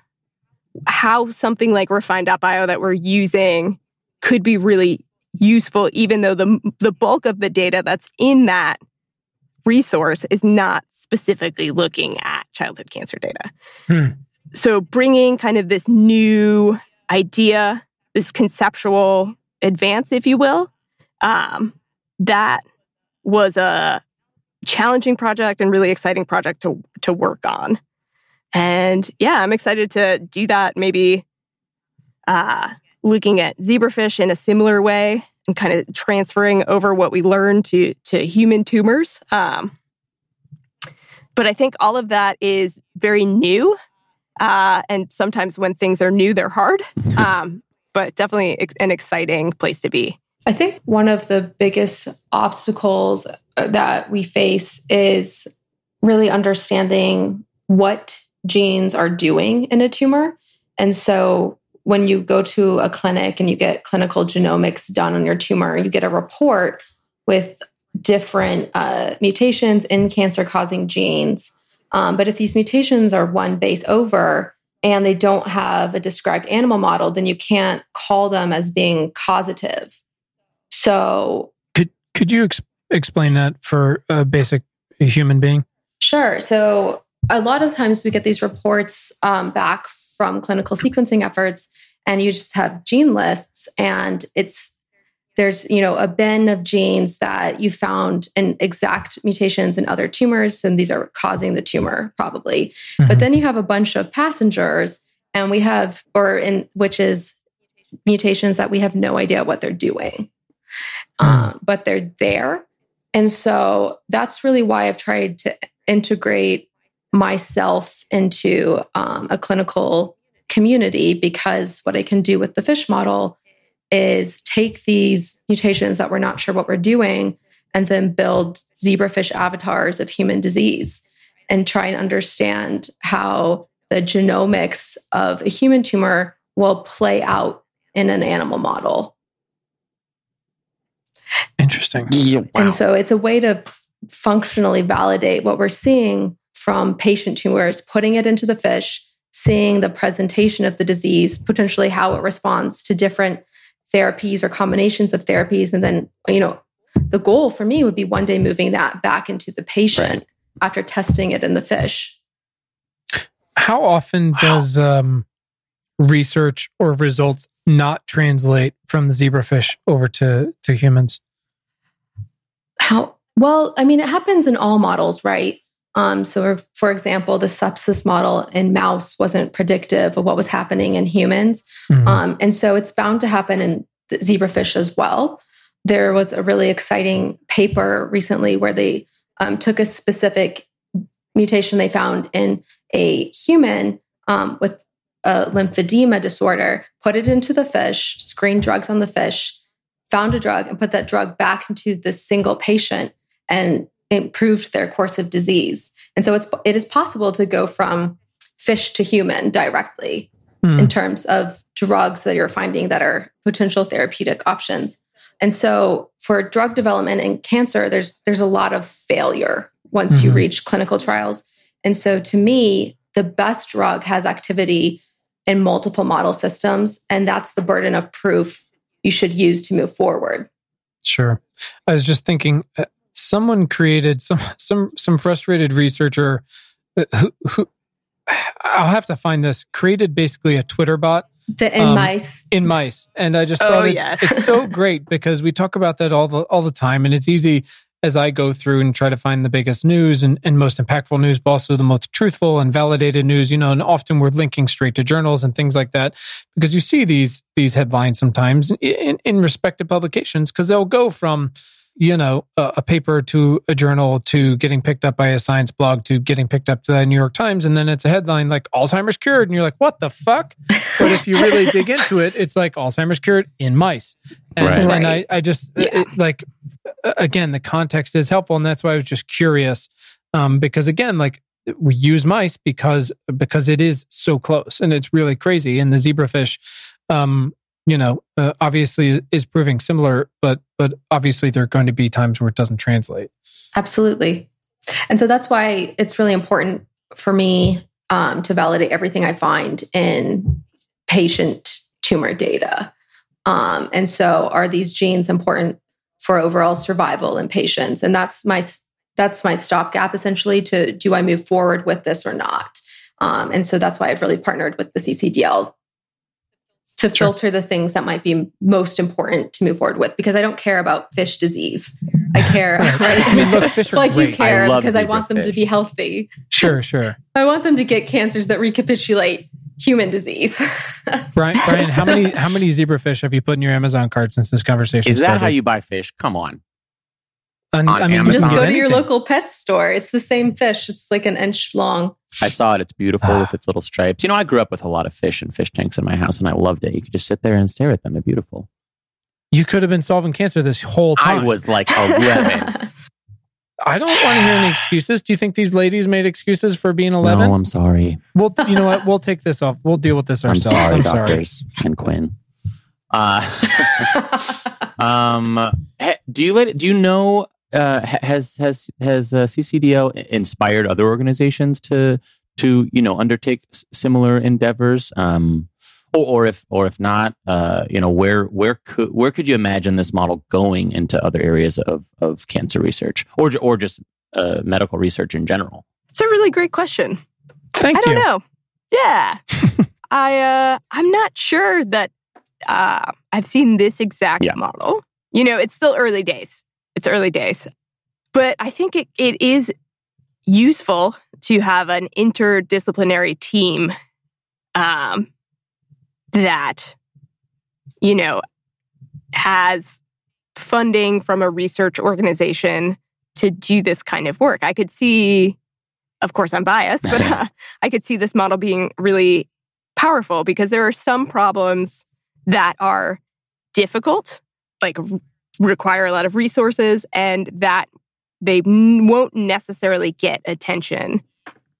how something like refine.bio that we're using could be really useful, even though the, the bulk of the data that's in that resource is not specifically looking at childhood cancer data. Hmm. So bringing kind of this new idea, this conceptual advance, if you will, um, that was a challenging project and really exciting project to to work on. And yeah, I'm excited to do that. Maybe uh, looking at zebrafish in a similar way and kind of transferring over what we learned to to human tumors. Um, but I think all of that is very new, uh, and sometimes when things are new, they're hard. Um, but definitely an exciting place to be. I think one of the biggest obstacles uh, that we face is really understanding what genes are doing in a tumor. And so when you go to a clinic and you get clinical genomics done on your tumor, you get a report with different uh, mutations in cancer causing genes. Um, but if these mutations are one base over and they don't have a described animal model, then you can't call them as being causative. So, could could you ex- explain that for a basic human being? Sure. So, a lot of times we get these reports um, back from clinical sequencing efforts and you just have gene lists and it's there's you know a bin of genes that you found in exact mutations in other tumors and these are causing the tumor probably mm-hmm. but then you have a bunch of passengers and we have or in which is mutations that we have no idea what they're doing mm. but they're there and so that's really why i've tried to integrate myself into um, a clinical community because what I can do with the fish model is take these mutations that we're not sure what we're doing and then build zebrafish avatars of human disease and try and understand how the genomics of a human tumor will play out in an animal model. Interesting. Yeah, wow. And so it's a way to functionally validate what we're seeing from patient tumors, putting it into the fish, seeing the presentation of the disease, potentially how it responds to different therapies or combinations of therapies. And then, you know, the goal for me would be one day moving that back into the patient right. after testing it in the fish. How often wow. does um, research or results not translate from the zebrafish over to, to humans? How well, I mean, it happens in all models, right? Um, so, for example, the sepsis model in mouse wasn't predictive of what was happening in humans. Mm-hmm. Um, and so it's bound to happen in zebrafish as well. There was a really exciting paper recently where they um, took a specific mutation they found in a human um, with a lymphedema disorder, put it into the fish, screened drugs on the fish, found a drug, and put that drug back into the single patient and improved their course of disease. And so it's it is possible to go from fish to human directly mm. in terms of drugs that you're finding that are potential therapeutic options. And so for drug development in cancer, there's there's a lot of failure once mm-hmm. you reach clinical trials. And so to me, the best drug has activity in multiple model systems. And that's the burden of proof you should use to move forward. Sure. I was just thinking uh, someone created some some some frustrated researcher uh, who, who I'll have to find this created basically a Twitter bot the in um, mice. In mice. And I just oh, thought it's, yes. it's so great because we talk about that all the all the time and it's easy as I go through and try to find the biggest news and, and most impactful news, but also the most truthful and validated news, you know, and often we're linking straight to journals and things like that because you see these these headlines sometimes in, in respective publications because they'll go from you know, a, a, paper to a journal to getting picked up by a science blog to getting picked up to the New York Times. And then it's a headline like Alzheimer's cured. And you're like, what the fuck? But if you really dig into it, it's like Alzheimer's cured in mice. And, right. and I, I just yeah. it, like, again, the context is helpful. And that's why I was just curious. Um, because again, like we use mice because, because it is so close and it's really crazy. And the zebrafish, um, you know, uh, obviously is proving similar, but but obviously there are going to be times where it doesn't translate. Absolutely, and so that's why it's really important for me um, to validate everything I find in patient tumor data. Um, and so, are these genes important for overall survival in patients? And that's my that's my stopgap essentially to do I move forward with this or not? Um, and so that's why I've really partnered with the CCDL to sure. filter the things that might be most important to move forward with because I don't care about fish disease. I care, right? I mean, look, fish are well, I do care I because I want them fish. to be healthy. Sure, sure. I want them to get cancers that recapitulate human disease. Brian, Brian, how many how many zebrafish have you put in your Amazon cart since this conversation? Is that started? how you buy fish? Come on. On, on I mean, Amazon? just go to your local pet store. It's the same fish. It's like an inch long. I saw it. It's beautiful ah. with its little stripes. You know, I grew up with a lot of fish and fish tanks in my house, and I loved it. You could just sit there and stare at them. They're beautiful. You could have been solving cancer this whole time. I was like 11. I don't want to hear any excuses. Do you think these ladies made excuses for being 11? No, I'm sorry. Well, you know what? We'll take this off. We'll deal with this ourselves. I'm sorry, I'm doctors sorry. and Quinn. Uh, um, do you let? Do you know uh, has has has uh, CCDL inspired other organizations to to you know undertake similar endeavors? Um, or, or if or if not, uh, you know where where could where could you imagine this model going into other areas of of cancer research or or just uh, medical research in general? It's a really great question. Thank I you. I don't know. Yeah, I uh, I'm not sure that uh, I've seen this exact yeah. model. You know, it's still early days it's early days. But I think it, it is useful to have an interdisciplinary team um, that, you know, has funding from a research organization to do this kind of work. I could see, of course, I'm biased, but uh, I could see this model being really powerful because there are some problems that are difficult, like require a lot of resources and that they won't necessarily get attention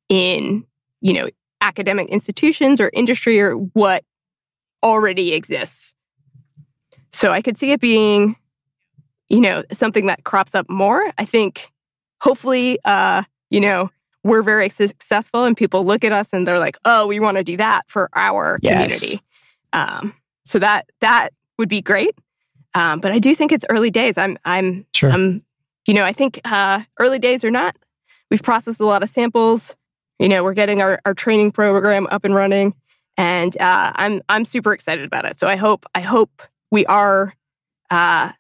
in, you know, academic institutions or industry or what already exists. So I could see it being, you know, something that crops up more. I think hopefully, uh, you know, we're very successful and people look at us and they're like, oh, we want to do that for our yes. community. Um, so that that would be great. Um, but I do think it's early days. I'm, I'm, sure. I'm, you know, I think uh, early days or not, we've processed a lot of samples. You know, we're getting our, our training program up and running, and uh, I'm, I'm super excited about it. So I hope, I hope we are uh,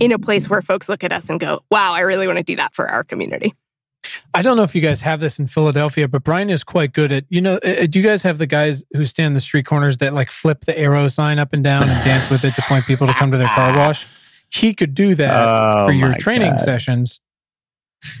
in a place where folks look at us and go, "Wow, I really want to do that for our community." I don't know if you guys have this in Philadelphia, but Brian is quite good at, you know, uh, do you guys have the guys who stand in the street corners that like flip the arrow sign up and down and dance with it to point people to come to their car wash? He could do that oh, for your training God. sessions.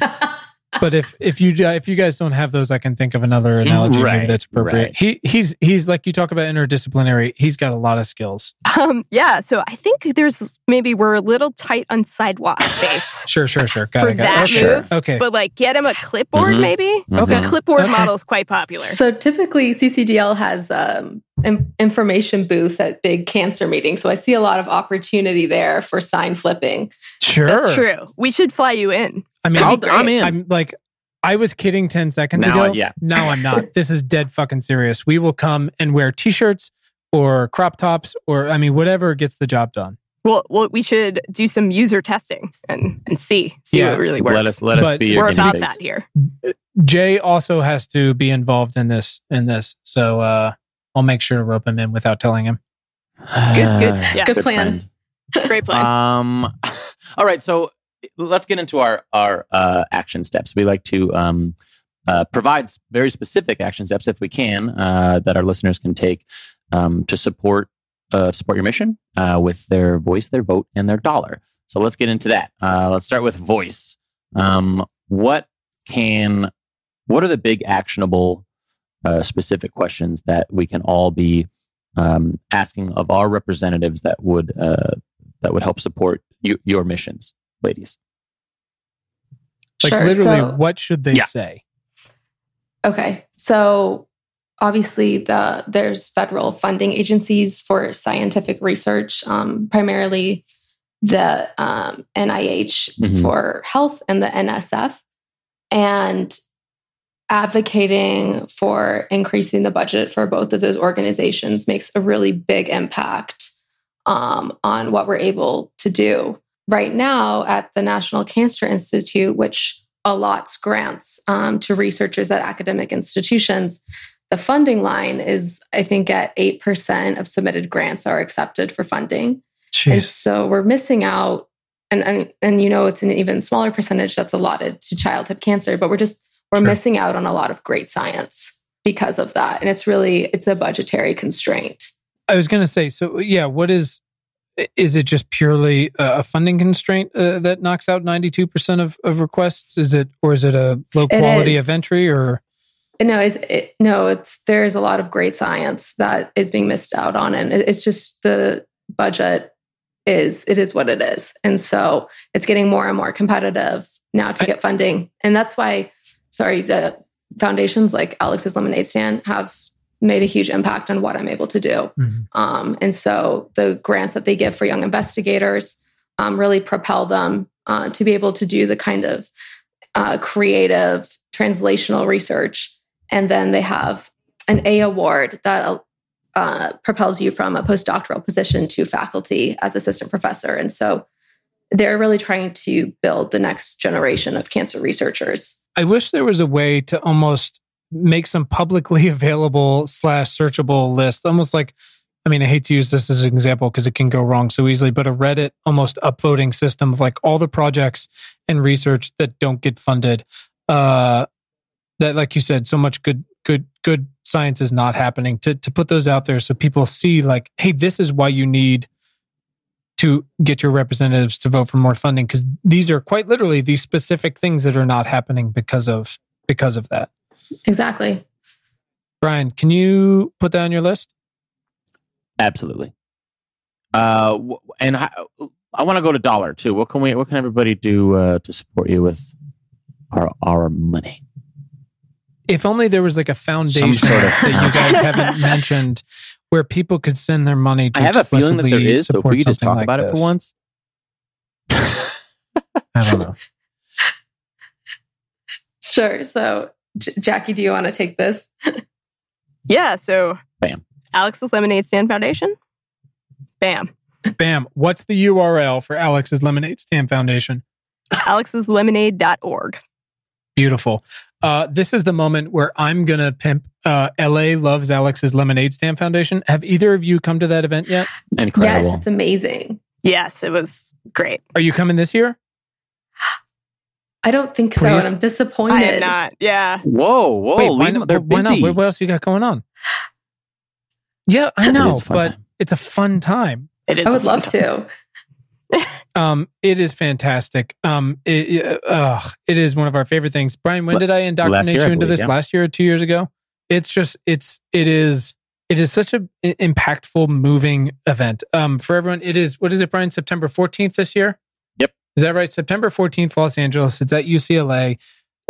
but if if you if you guys don't have those, I can think of another analogy maybe Right, that's appropriate. right. He he's he's like you talk about interdisciplinary. He's got a lot of skills. Um, yeah, so I think there's maybe we're a little tight on sidewalk space Sure, sure, sure. Got for it, got that it. Sure. move. Okay. But like get him a clipboard Mhm. maybe? Okay. Mhm. Clipboard Okay. model is quite popular. So typically, CCDL has um, in- information booths at big cancer meetings. So I see a lot of opportunity there for sign flipping. Sure. That's true. We should fly you in. I mean, I'll, I'm in. I'm like, I was kidding 10 seconds Now, ago. yeah. Now I'm not. this is dead fucking serious. We will come and wear t shirts or crop tops or, I mean, whatever gets the job done. Well, well, we should do some user testing and, and see see Yeah. what really works. Let us let us But be We're guinea about that here. Jay also has to be involved in this, in this. So, uh, I'll make sure to rope him in without telling him. Good, good. Yeah, Good plan. friend. great plan. Um, all right, so let's get into our our uh, action steps. We like to um, uh, provide very specific action steps, if we can, uh, that our listeners can take um, to support uh, support your mission uh, with their voice, their vote, and their dollar. So let's get into that. Uh, let's start with voice. Um, what can what are the big actionable specific questions that we can all be um, asking of our representatives that would that would help support you, your missions, ladies. Like, Sure. literally, So- what should they Yeah. say? Okay. So obviously the there's federal funding agencies for scientific research, um, primarily the um, NIH Mhm. for health and the NSF, and advocating for increasing the budget for both of those organizations makes a really big impact um, on what we're able to do. Right now at the National Cancer Institute, which allots grants um, to researchers at academic institutions, the funding line is, I think, at 8% of submitted grants are accepted for funding. And so we're missing out. And, and, and you know, it's an even smaller percentage that's allotted to childhood cancer, but we're just, we're Sure. missing out on a lot of great science because of that. And it's really, it's a budgetary constraint. I was going to say, so yeah, what is, is it just purely a funding constraint uh, that knocks out 92% of, of requests? Is it, or is it a low quality of entry or? No, it's, it, no, it's, there's a lot of great science that is being missed out on. And it- it's just the budget is, it is what it is. And so it's getting more and more competitive now to I- get funding. And that's why, sorry, the foundations like Alex's Lemonade Stand have made a huge impact on what I'm able to do. Mhm. Um, and so the grants that they give for young investigators um, really propel them uh, to be able to do the kind of uh, creative translational research. And then they have an A award that uh, propels you from a postdoctoral position to faculty as assistant professor. And so they're really trying to build the next generation of cancer researchers. I wish there was a way to almost make some publicly available slash searchable list, almost like, I mean, I hate to use this as an example because it can go wrong so easily, but a Reddit almost upvoting system of like all the projects and research that don't get funded. Uh, that, like you said, so much good, good, good science is not happening. To to put those out there so people see, like, hey, this is why you need to get your representatives to vote for more funding because these are quite literally these specific things that are not happening because of because of that. Exactly. Brian, can you put that on your list? Absolutely. Uh, and I, I want to go to dollar too. What can we? What can everybody do uh, to support you with our our money? If only there was like a foundation sort of- that you guys haven't mentioned where people could send their money to I have a feeling that there explicitly is. So if we just talk like about it for once. I don't know. Sure. So, J- Jackie, do you want to take this? Yeah, so Bam. Alex's Lemonade Stand Foundation. Bam. Bam. What's the URL for Alex's Lemonade Stand Foundation? alexslemonade.org. Beautiful. Uh, this is the moment where I'm going to pimp uh, LA Loves Alex's Lemonade Stand Foundation. Have either of you come to that event yet? Incredible. Yes, it's amazing. Yes, it was great. Are you coming this year? I don't think so, and I'm disappointed. I am not. Yeah. Whoa, whoa! Wait, why, not, they're why busy. What, what else you got going on? Yeah, I know, is a fun but time. it's a fun time. It is. I a would fun love time. to. um, it is fantastic. Um, it, uh, it is one of our favorite things. Brian, when did I indoctrinate year, you I into believe, this? yeah. Last year or two years ago? It's just, it's, it is, it is such a i- impactful, moving event. Um, for everyone, it is. What is it, Brian? September fourteenth this year. Is that right? September fourteenth, Los Angeles. It's at UCLA.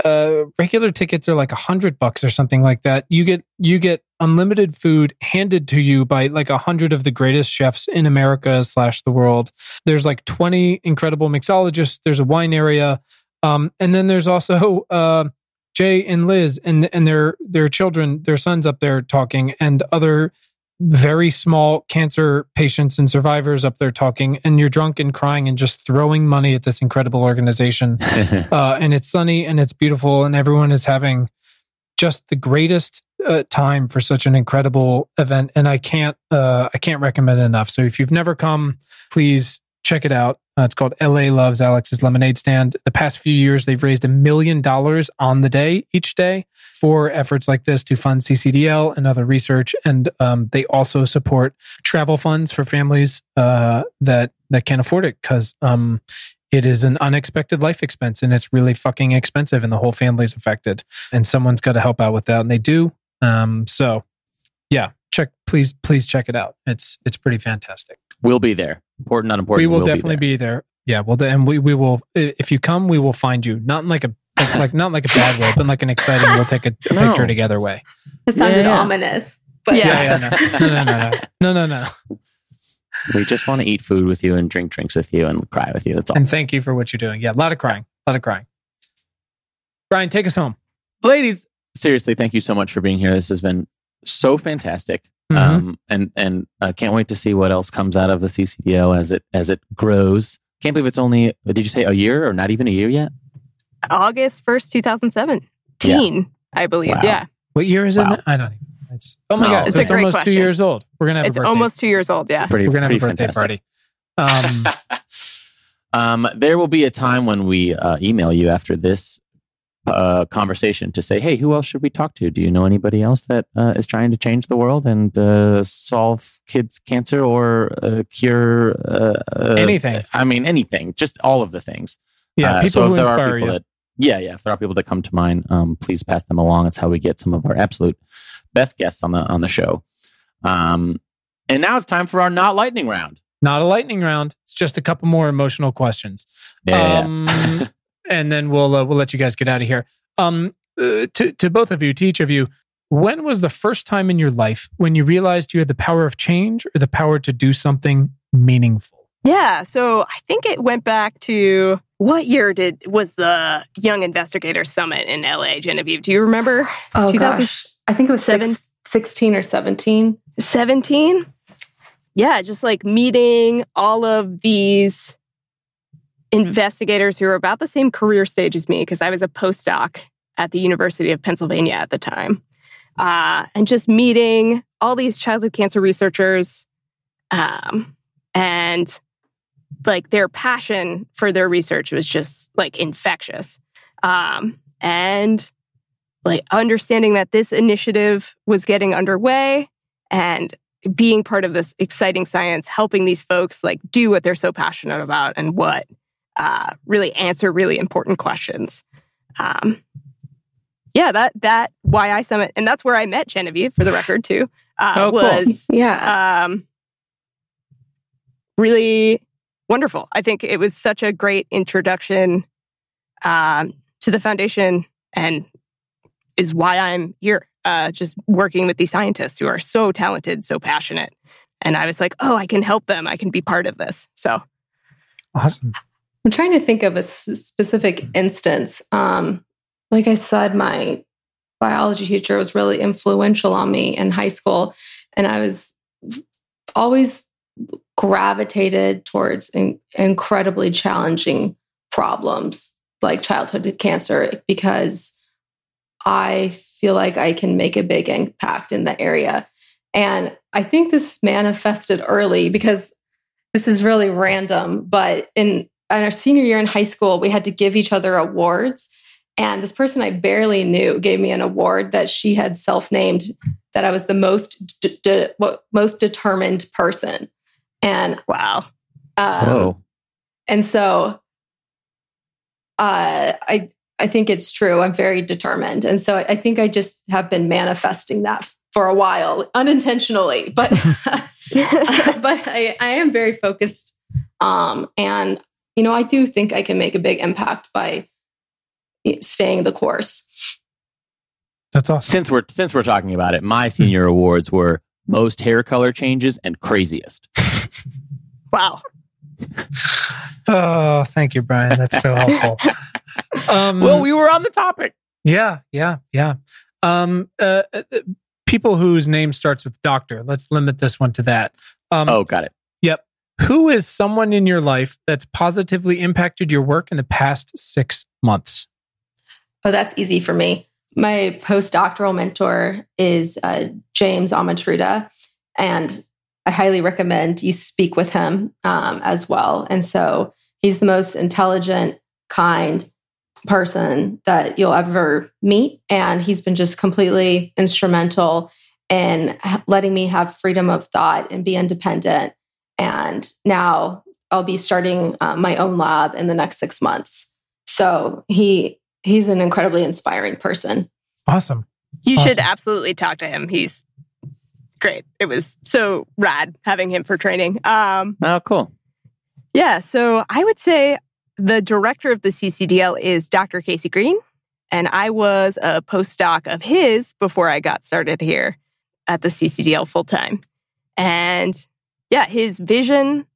Uh, regular tickets are like a hundred bucks or something like that. You get you get unlimited food handed to you by like a hundred of the greatest chefs in America slash the world. There's like twenty incredible mixologists. There's a wine area, um, and then there's also uh, Jay and Liz and and their their children, their sons up there talking, and other very small cancer patients and survivors up there talking, and you're drunk and crying and just throwing money at this incredible organization. Uh, and it's sunny and it's beautiful, and everyone is having just the greatest uh, time for such an incredible event. And I can't uh, I can't recommend it enough. So if you've never come, please check it out. Uh, it's called LA Loves Alex's Lemonade Stand. The past few years, they've raised a million dollars on the day, each day, for efforts like this to fund CCDL and other research. And um, they also support travel funds for families uh, that that can't afford it because um, it is an unexpected life expense and it's really fucking expensive, and the whole family is affected. And someone's got to help out with that, and they do. Um, so, yeah, check please please check it out. It's it's pretty fantastic we'll be there. Important, not important. We will we'll definitely be there. be there. Yeah, well, and we we will. If you come, we will find you. Not in like a like, not like a bad way, but like an exciting. We'll take a, a no. picture together way. It sounded yeah, yeah. ominous. But yeah, yeah, yeah no. no, no, no, no, no, no, no. We just want to eat food with you and drink drinks with you and cry with you. That's all. And thank you for what you're doing. Yeah, a lot of crying, a lot of crying. Brian, take us home, ladies. Seriously, thank you so much for being here. This has been so fantastic. Mhm. um and and i can't wait to see what else comes out of the ccdl as it as it grows can't believe it's only did you say a year or not even a year yet August 1st, 2017, I believe. Wow. Yeah. What year is it? Wow. I don't even. It's oh my No. god! It's so a it's great almost two years old. We're gonna have It's a birthday. almost two years old. Yeah. pretty We're gonna have a birthday fantastic. party. Um, um there will be a time when we uh, email you after this uh, conversation to say, hey, who else should we talk to? Do you know anybody else that uh, is trying to change the world and uh, solve kids' cancer or uh, cure uh, uh, Anything. I mean, anything, just all of the things. yeah, people so who there inspire are people you. That, yeah, yeah. If there are people that come to mind, um, please pass them along. It's how we get some of our absolute best guests on the on the show. Um, and now it's time for our not lightning round. Not a lightning round. It's just a couple more emotional questions. Yeah. um, and then we'll uh, we'll let you guys get out of here. Um, uh, to to both of you, to each of you, when was the first time in your life when you realized you had the power of change or the power to do something meaningful? Yeah. So I think it went back to what year did was the Young Investigator Summit in LA, Genevieve? Do you remember? Oh 2000 gosh, I think it was Seven- six, 16 or 17. 17? Yeah, just like meeting all of these investigators who were about the same career stage as me, because I was a postdoc at the University of Pennsylvania at the time. Uh, and just meeting all these childhood cancer researchers um, and like their passion for their research was just like infectious. Um, and like understanding that this initiative was getting underway and being part of this exciting science, helping these folks like do what they're so passionate about and what uh, really answer really important questions. Um, yeah, that that why I summit, and that's where I met Genevieve for the record too. Uh, Oh, cool. was Yeah. um, really wonderful. I think it was such a great introduction um, to the foundation and is why I'm here, uh, just working with these scientists who are so talented, so passionate. And I was like, oh, I can help them. I can be part of this. So, Awesome. I'm trying to think of a specific instance. Um, like I said, my biology teacher was really influential on me in high school, and I was always gravitated towards in- incredibly challenging problems like childhood cancer because I feel like I can make a big impact in the area. And I think this manifested early because this is really random, but in, in our senior year in high school, we had to give each other awards. And this person I barely knew gave me an award that she had self named that I was the most d- d- what most determined person. And wow. um, Whoa. and so uh, I I think it's true. I'm very determined, and so I think I just have been manifesting that for a while, unintentionally, but but I, I am very focused, um, and you know I do think I can make a big impact by staying the course. That's awesome. Since we're since we're talking about it, my senior awards were most hair color changes and craziest. Wow. Oh, thank you, Brian. That's so helpful. Um, well, we were on the topic. yeah, yeah, yeah. Um, uh, uh, people whose name starts with doctor. Let's limit this one to that. Um, Oh, got it. Who is someone in your life that's positively impacted your work in the past six months? Oh, that's easy for me. My postdoctoral mentor is uh, James Amatruda, and I highly recommend you speak with him um, as well. And so he's the most intelligent, kind person that you'll ever meet. And he's been just completely instrumental in letting me have freedom of thought and be independent. And now I'll be starting uh, my own lab in the next six months. So he he's an incredibly inspiring person. Awesome. You should absolutely talk to him. He's great. It was so rad having him for training. Um, Oh, cool. yeah, so I would say the director of the CCDL is Dr. Casey Greene, and I was a postdoc of his before I got started here at the CCDL full time. And yeah, his vision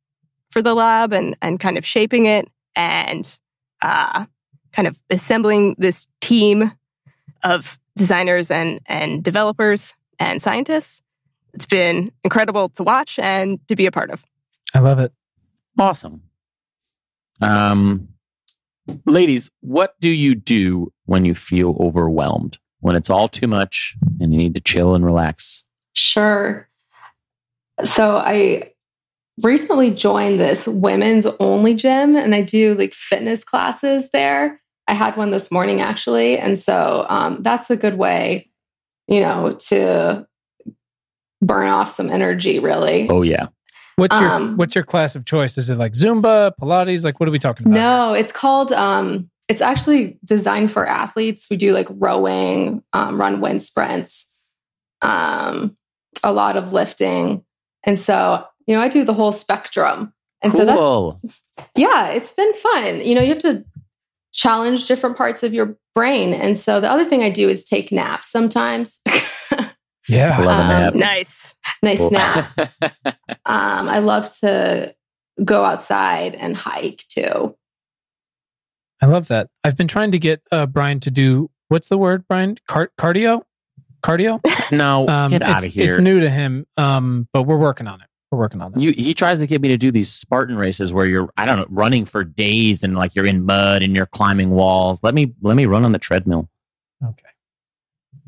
for the lab and and kind of shaping it and uh, kind of assembling this team of designers and and developers and scientists. It's been incredible to watch and to be a part of. I love it. Awesome. Um, ladies, what do you do when you feel overwhelmed? When it's all too much and you need to chill and relax? Sure. So I recently joined this women's only gym and I do like fitness classes there. I had one this morning actually. And so um, that's a good way, you know, to burn off some energy, really. Oh yeah. What's your Um, What's your class of choice? Is it like Zumba, Pilates? Like, what are we talking about? No, it's called, um, it's actually designed for athletes. We do like rowing, um, run wind sprints, um, a lot of lifting. And so, you know, I do the whole spectrum. And so that's cool. yeah, it's been fun. You know, you have to challenge different parts of your brain. And so the other thing I do is take naps sometimes. Yeah. I love a Um, nap. Nice. nice Cool. nap. Um, I love to go outside and hike too. I love that. I've been trying to get uh, Brian to do what's the word, Brian? Car- cardio? Cardio? no, Um, get it's, out of here. It's new to him, um, but we're working on it. We're working on it. You, he tries to get me to do these Spartan races where you're, I don't know, running for days and like you're in mud and you're climbing walls. Let me, let me run on the treadmill. okay.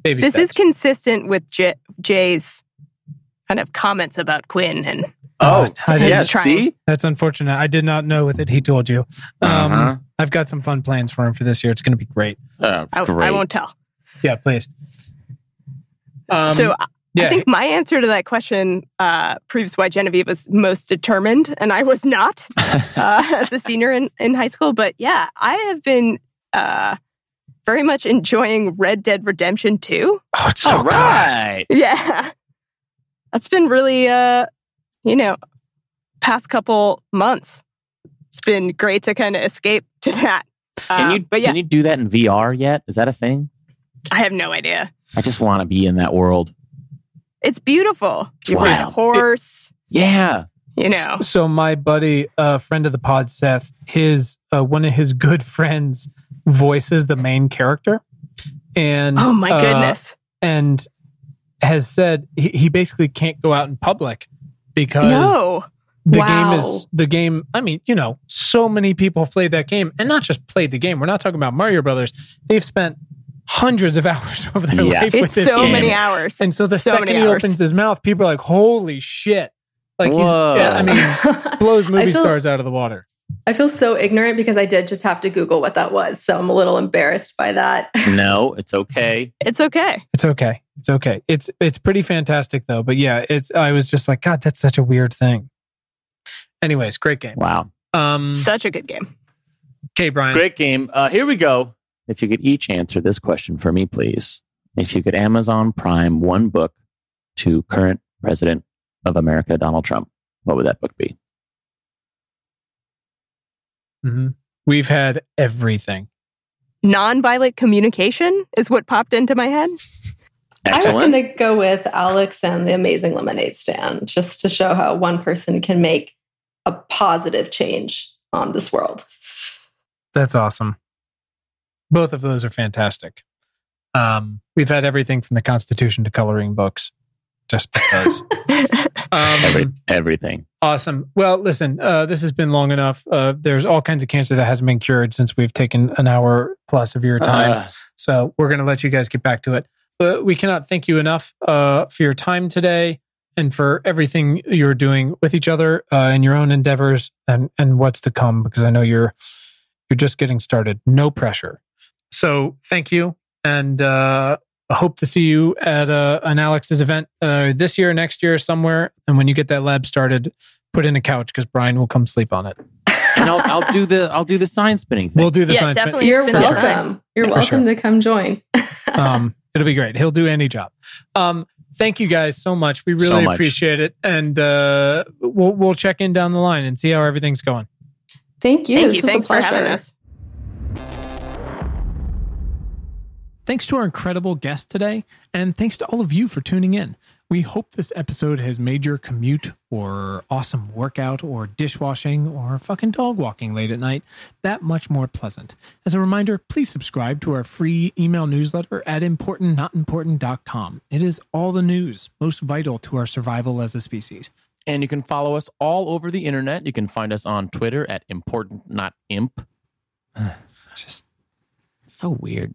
Baby This is consistent with J- Jay's kind of comments about Quinn and Oh, I didn't- yeah. trying. See, That's unfortunate. I did not know with it. He told you. Um, Uh-huh. I've got some fun plans for him for this year. It's going to be great. Oh, I, great. I won't tell. Yeah, please. Um, so I- yeah, I think my answer to that question uh, proves why Genevieve was most determined and I was not uh, as a senior in, in high school. But yeah, I have been uh, very much enjoying Red Dead Redemption 2. oh, it's so All good. Yeah. That's been really, uh, you know, past couple months. It's been great to kind of escape to that. Can Um, you, But yeah, can you do that in VR yet? Is that a thing? I have no idea. I just want to be in that world. It's beautiful. You ride a Wow. horse, Yeah. you know. So my buddy, a uh, friend of the pod, Seth, his uh, one of his good friends voices the main character, and Oh my uh, goodness. and has said he, he basically can't go out in public because No. the Wow. game is the game. I mean, you know, so many people have played that game, and not just played the game. We're not talking about Mario Brothers. They've spent hundreds of hours of their Yeah. life with It's this so game. many hours. And so the so second he opens his mouth, people are like, "Holy shit!" Like he's, yeah, I mean, blows movie feel, stars out of the water. I feel so ignorant because I did just have to Google what that was. So I'm a little embarrassed by that. No, it's okay. It's okay. It's okay. It's okay. It's it's pretty fantastic though. But yeah, it's I was just like, God, that's such a weird thing. Anyways, great game. Wow. Um, Such a good game. okay, Brian. Great game. Uh, here we go. If you could each answer this question for me, please. If you could Amazon Prime one book to current president of America, Donald Trump, what would that book be? Mhm. We've had everything. Nonviolent communication is what popped into my head. I was going to go with Alex and the Amazing Lemonade Stand, just to show how one person can make a positive change on this world. That's awesome. Both of those are fantastic. Um, we've had everything from the Constitution to coloring books, just because. Um, Every, everything. Awesome. Well, listen, uh, this has been long enough. Uh, there's all kinds of cancer that hasn't been cured since we've taken an hour plus of your time. Uh, So we're going to let you guys get back to it. But we cannot thank you enough uh, for your time today and for everything you're doing with each other uh, and your own endeavors and and what's to come. Because I know you're you're just getting started. No pressure. So thank you, and uh, I hope to see you at uh, an Alex's event uh, this year, next year, somewhere. And when you get that lab started, put in a couch because Brian will come sleep on it. and I'll, I'll do the I'll do the sign spinning thing. We'll do the Yeah, science. bit. definitely. You're Finish that. welcome. You're For welcome to come join. um, it'll be great. He'll do any job. Um, thank you guys so much. We really So much. appreciate it, and uh, we'll we'll check in down the line and see how everything's going. Thank you. Thank you. Thanks for having us. Thanks to our incredible guest today, and thanks to all of you for tuning in. We hope this episode has made your commute or awesome workout or dishwashing or fucking dog walking late at night that much more pleasant. As a reminder, please subscribe to our free email newsletter at importantnotimportant.com. It is all the news most vital to our survival as a species. And you can follow us all over the internet. You can find us on Twitter at importantnotimp. Just So weird.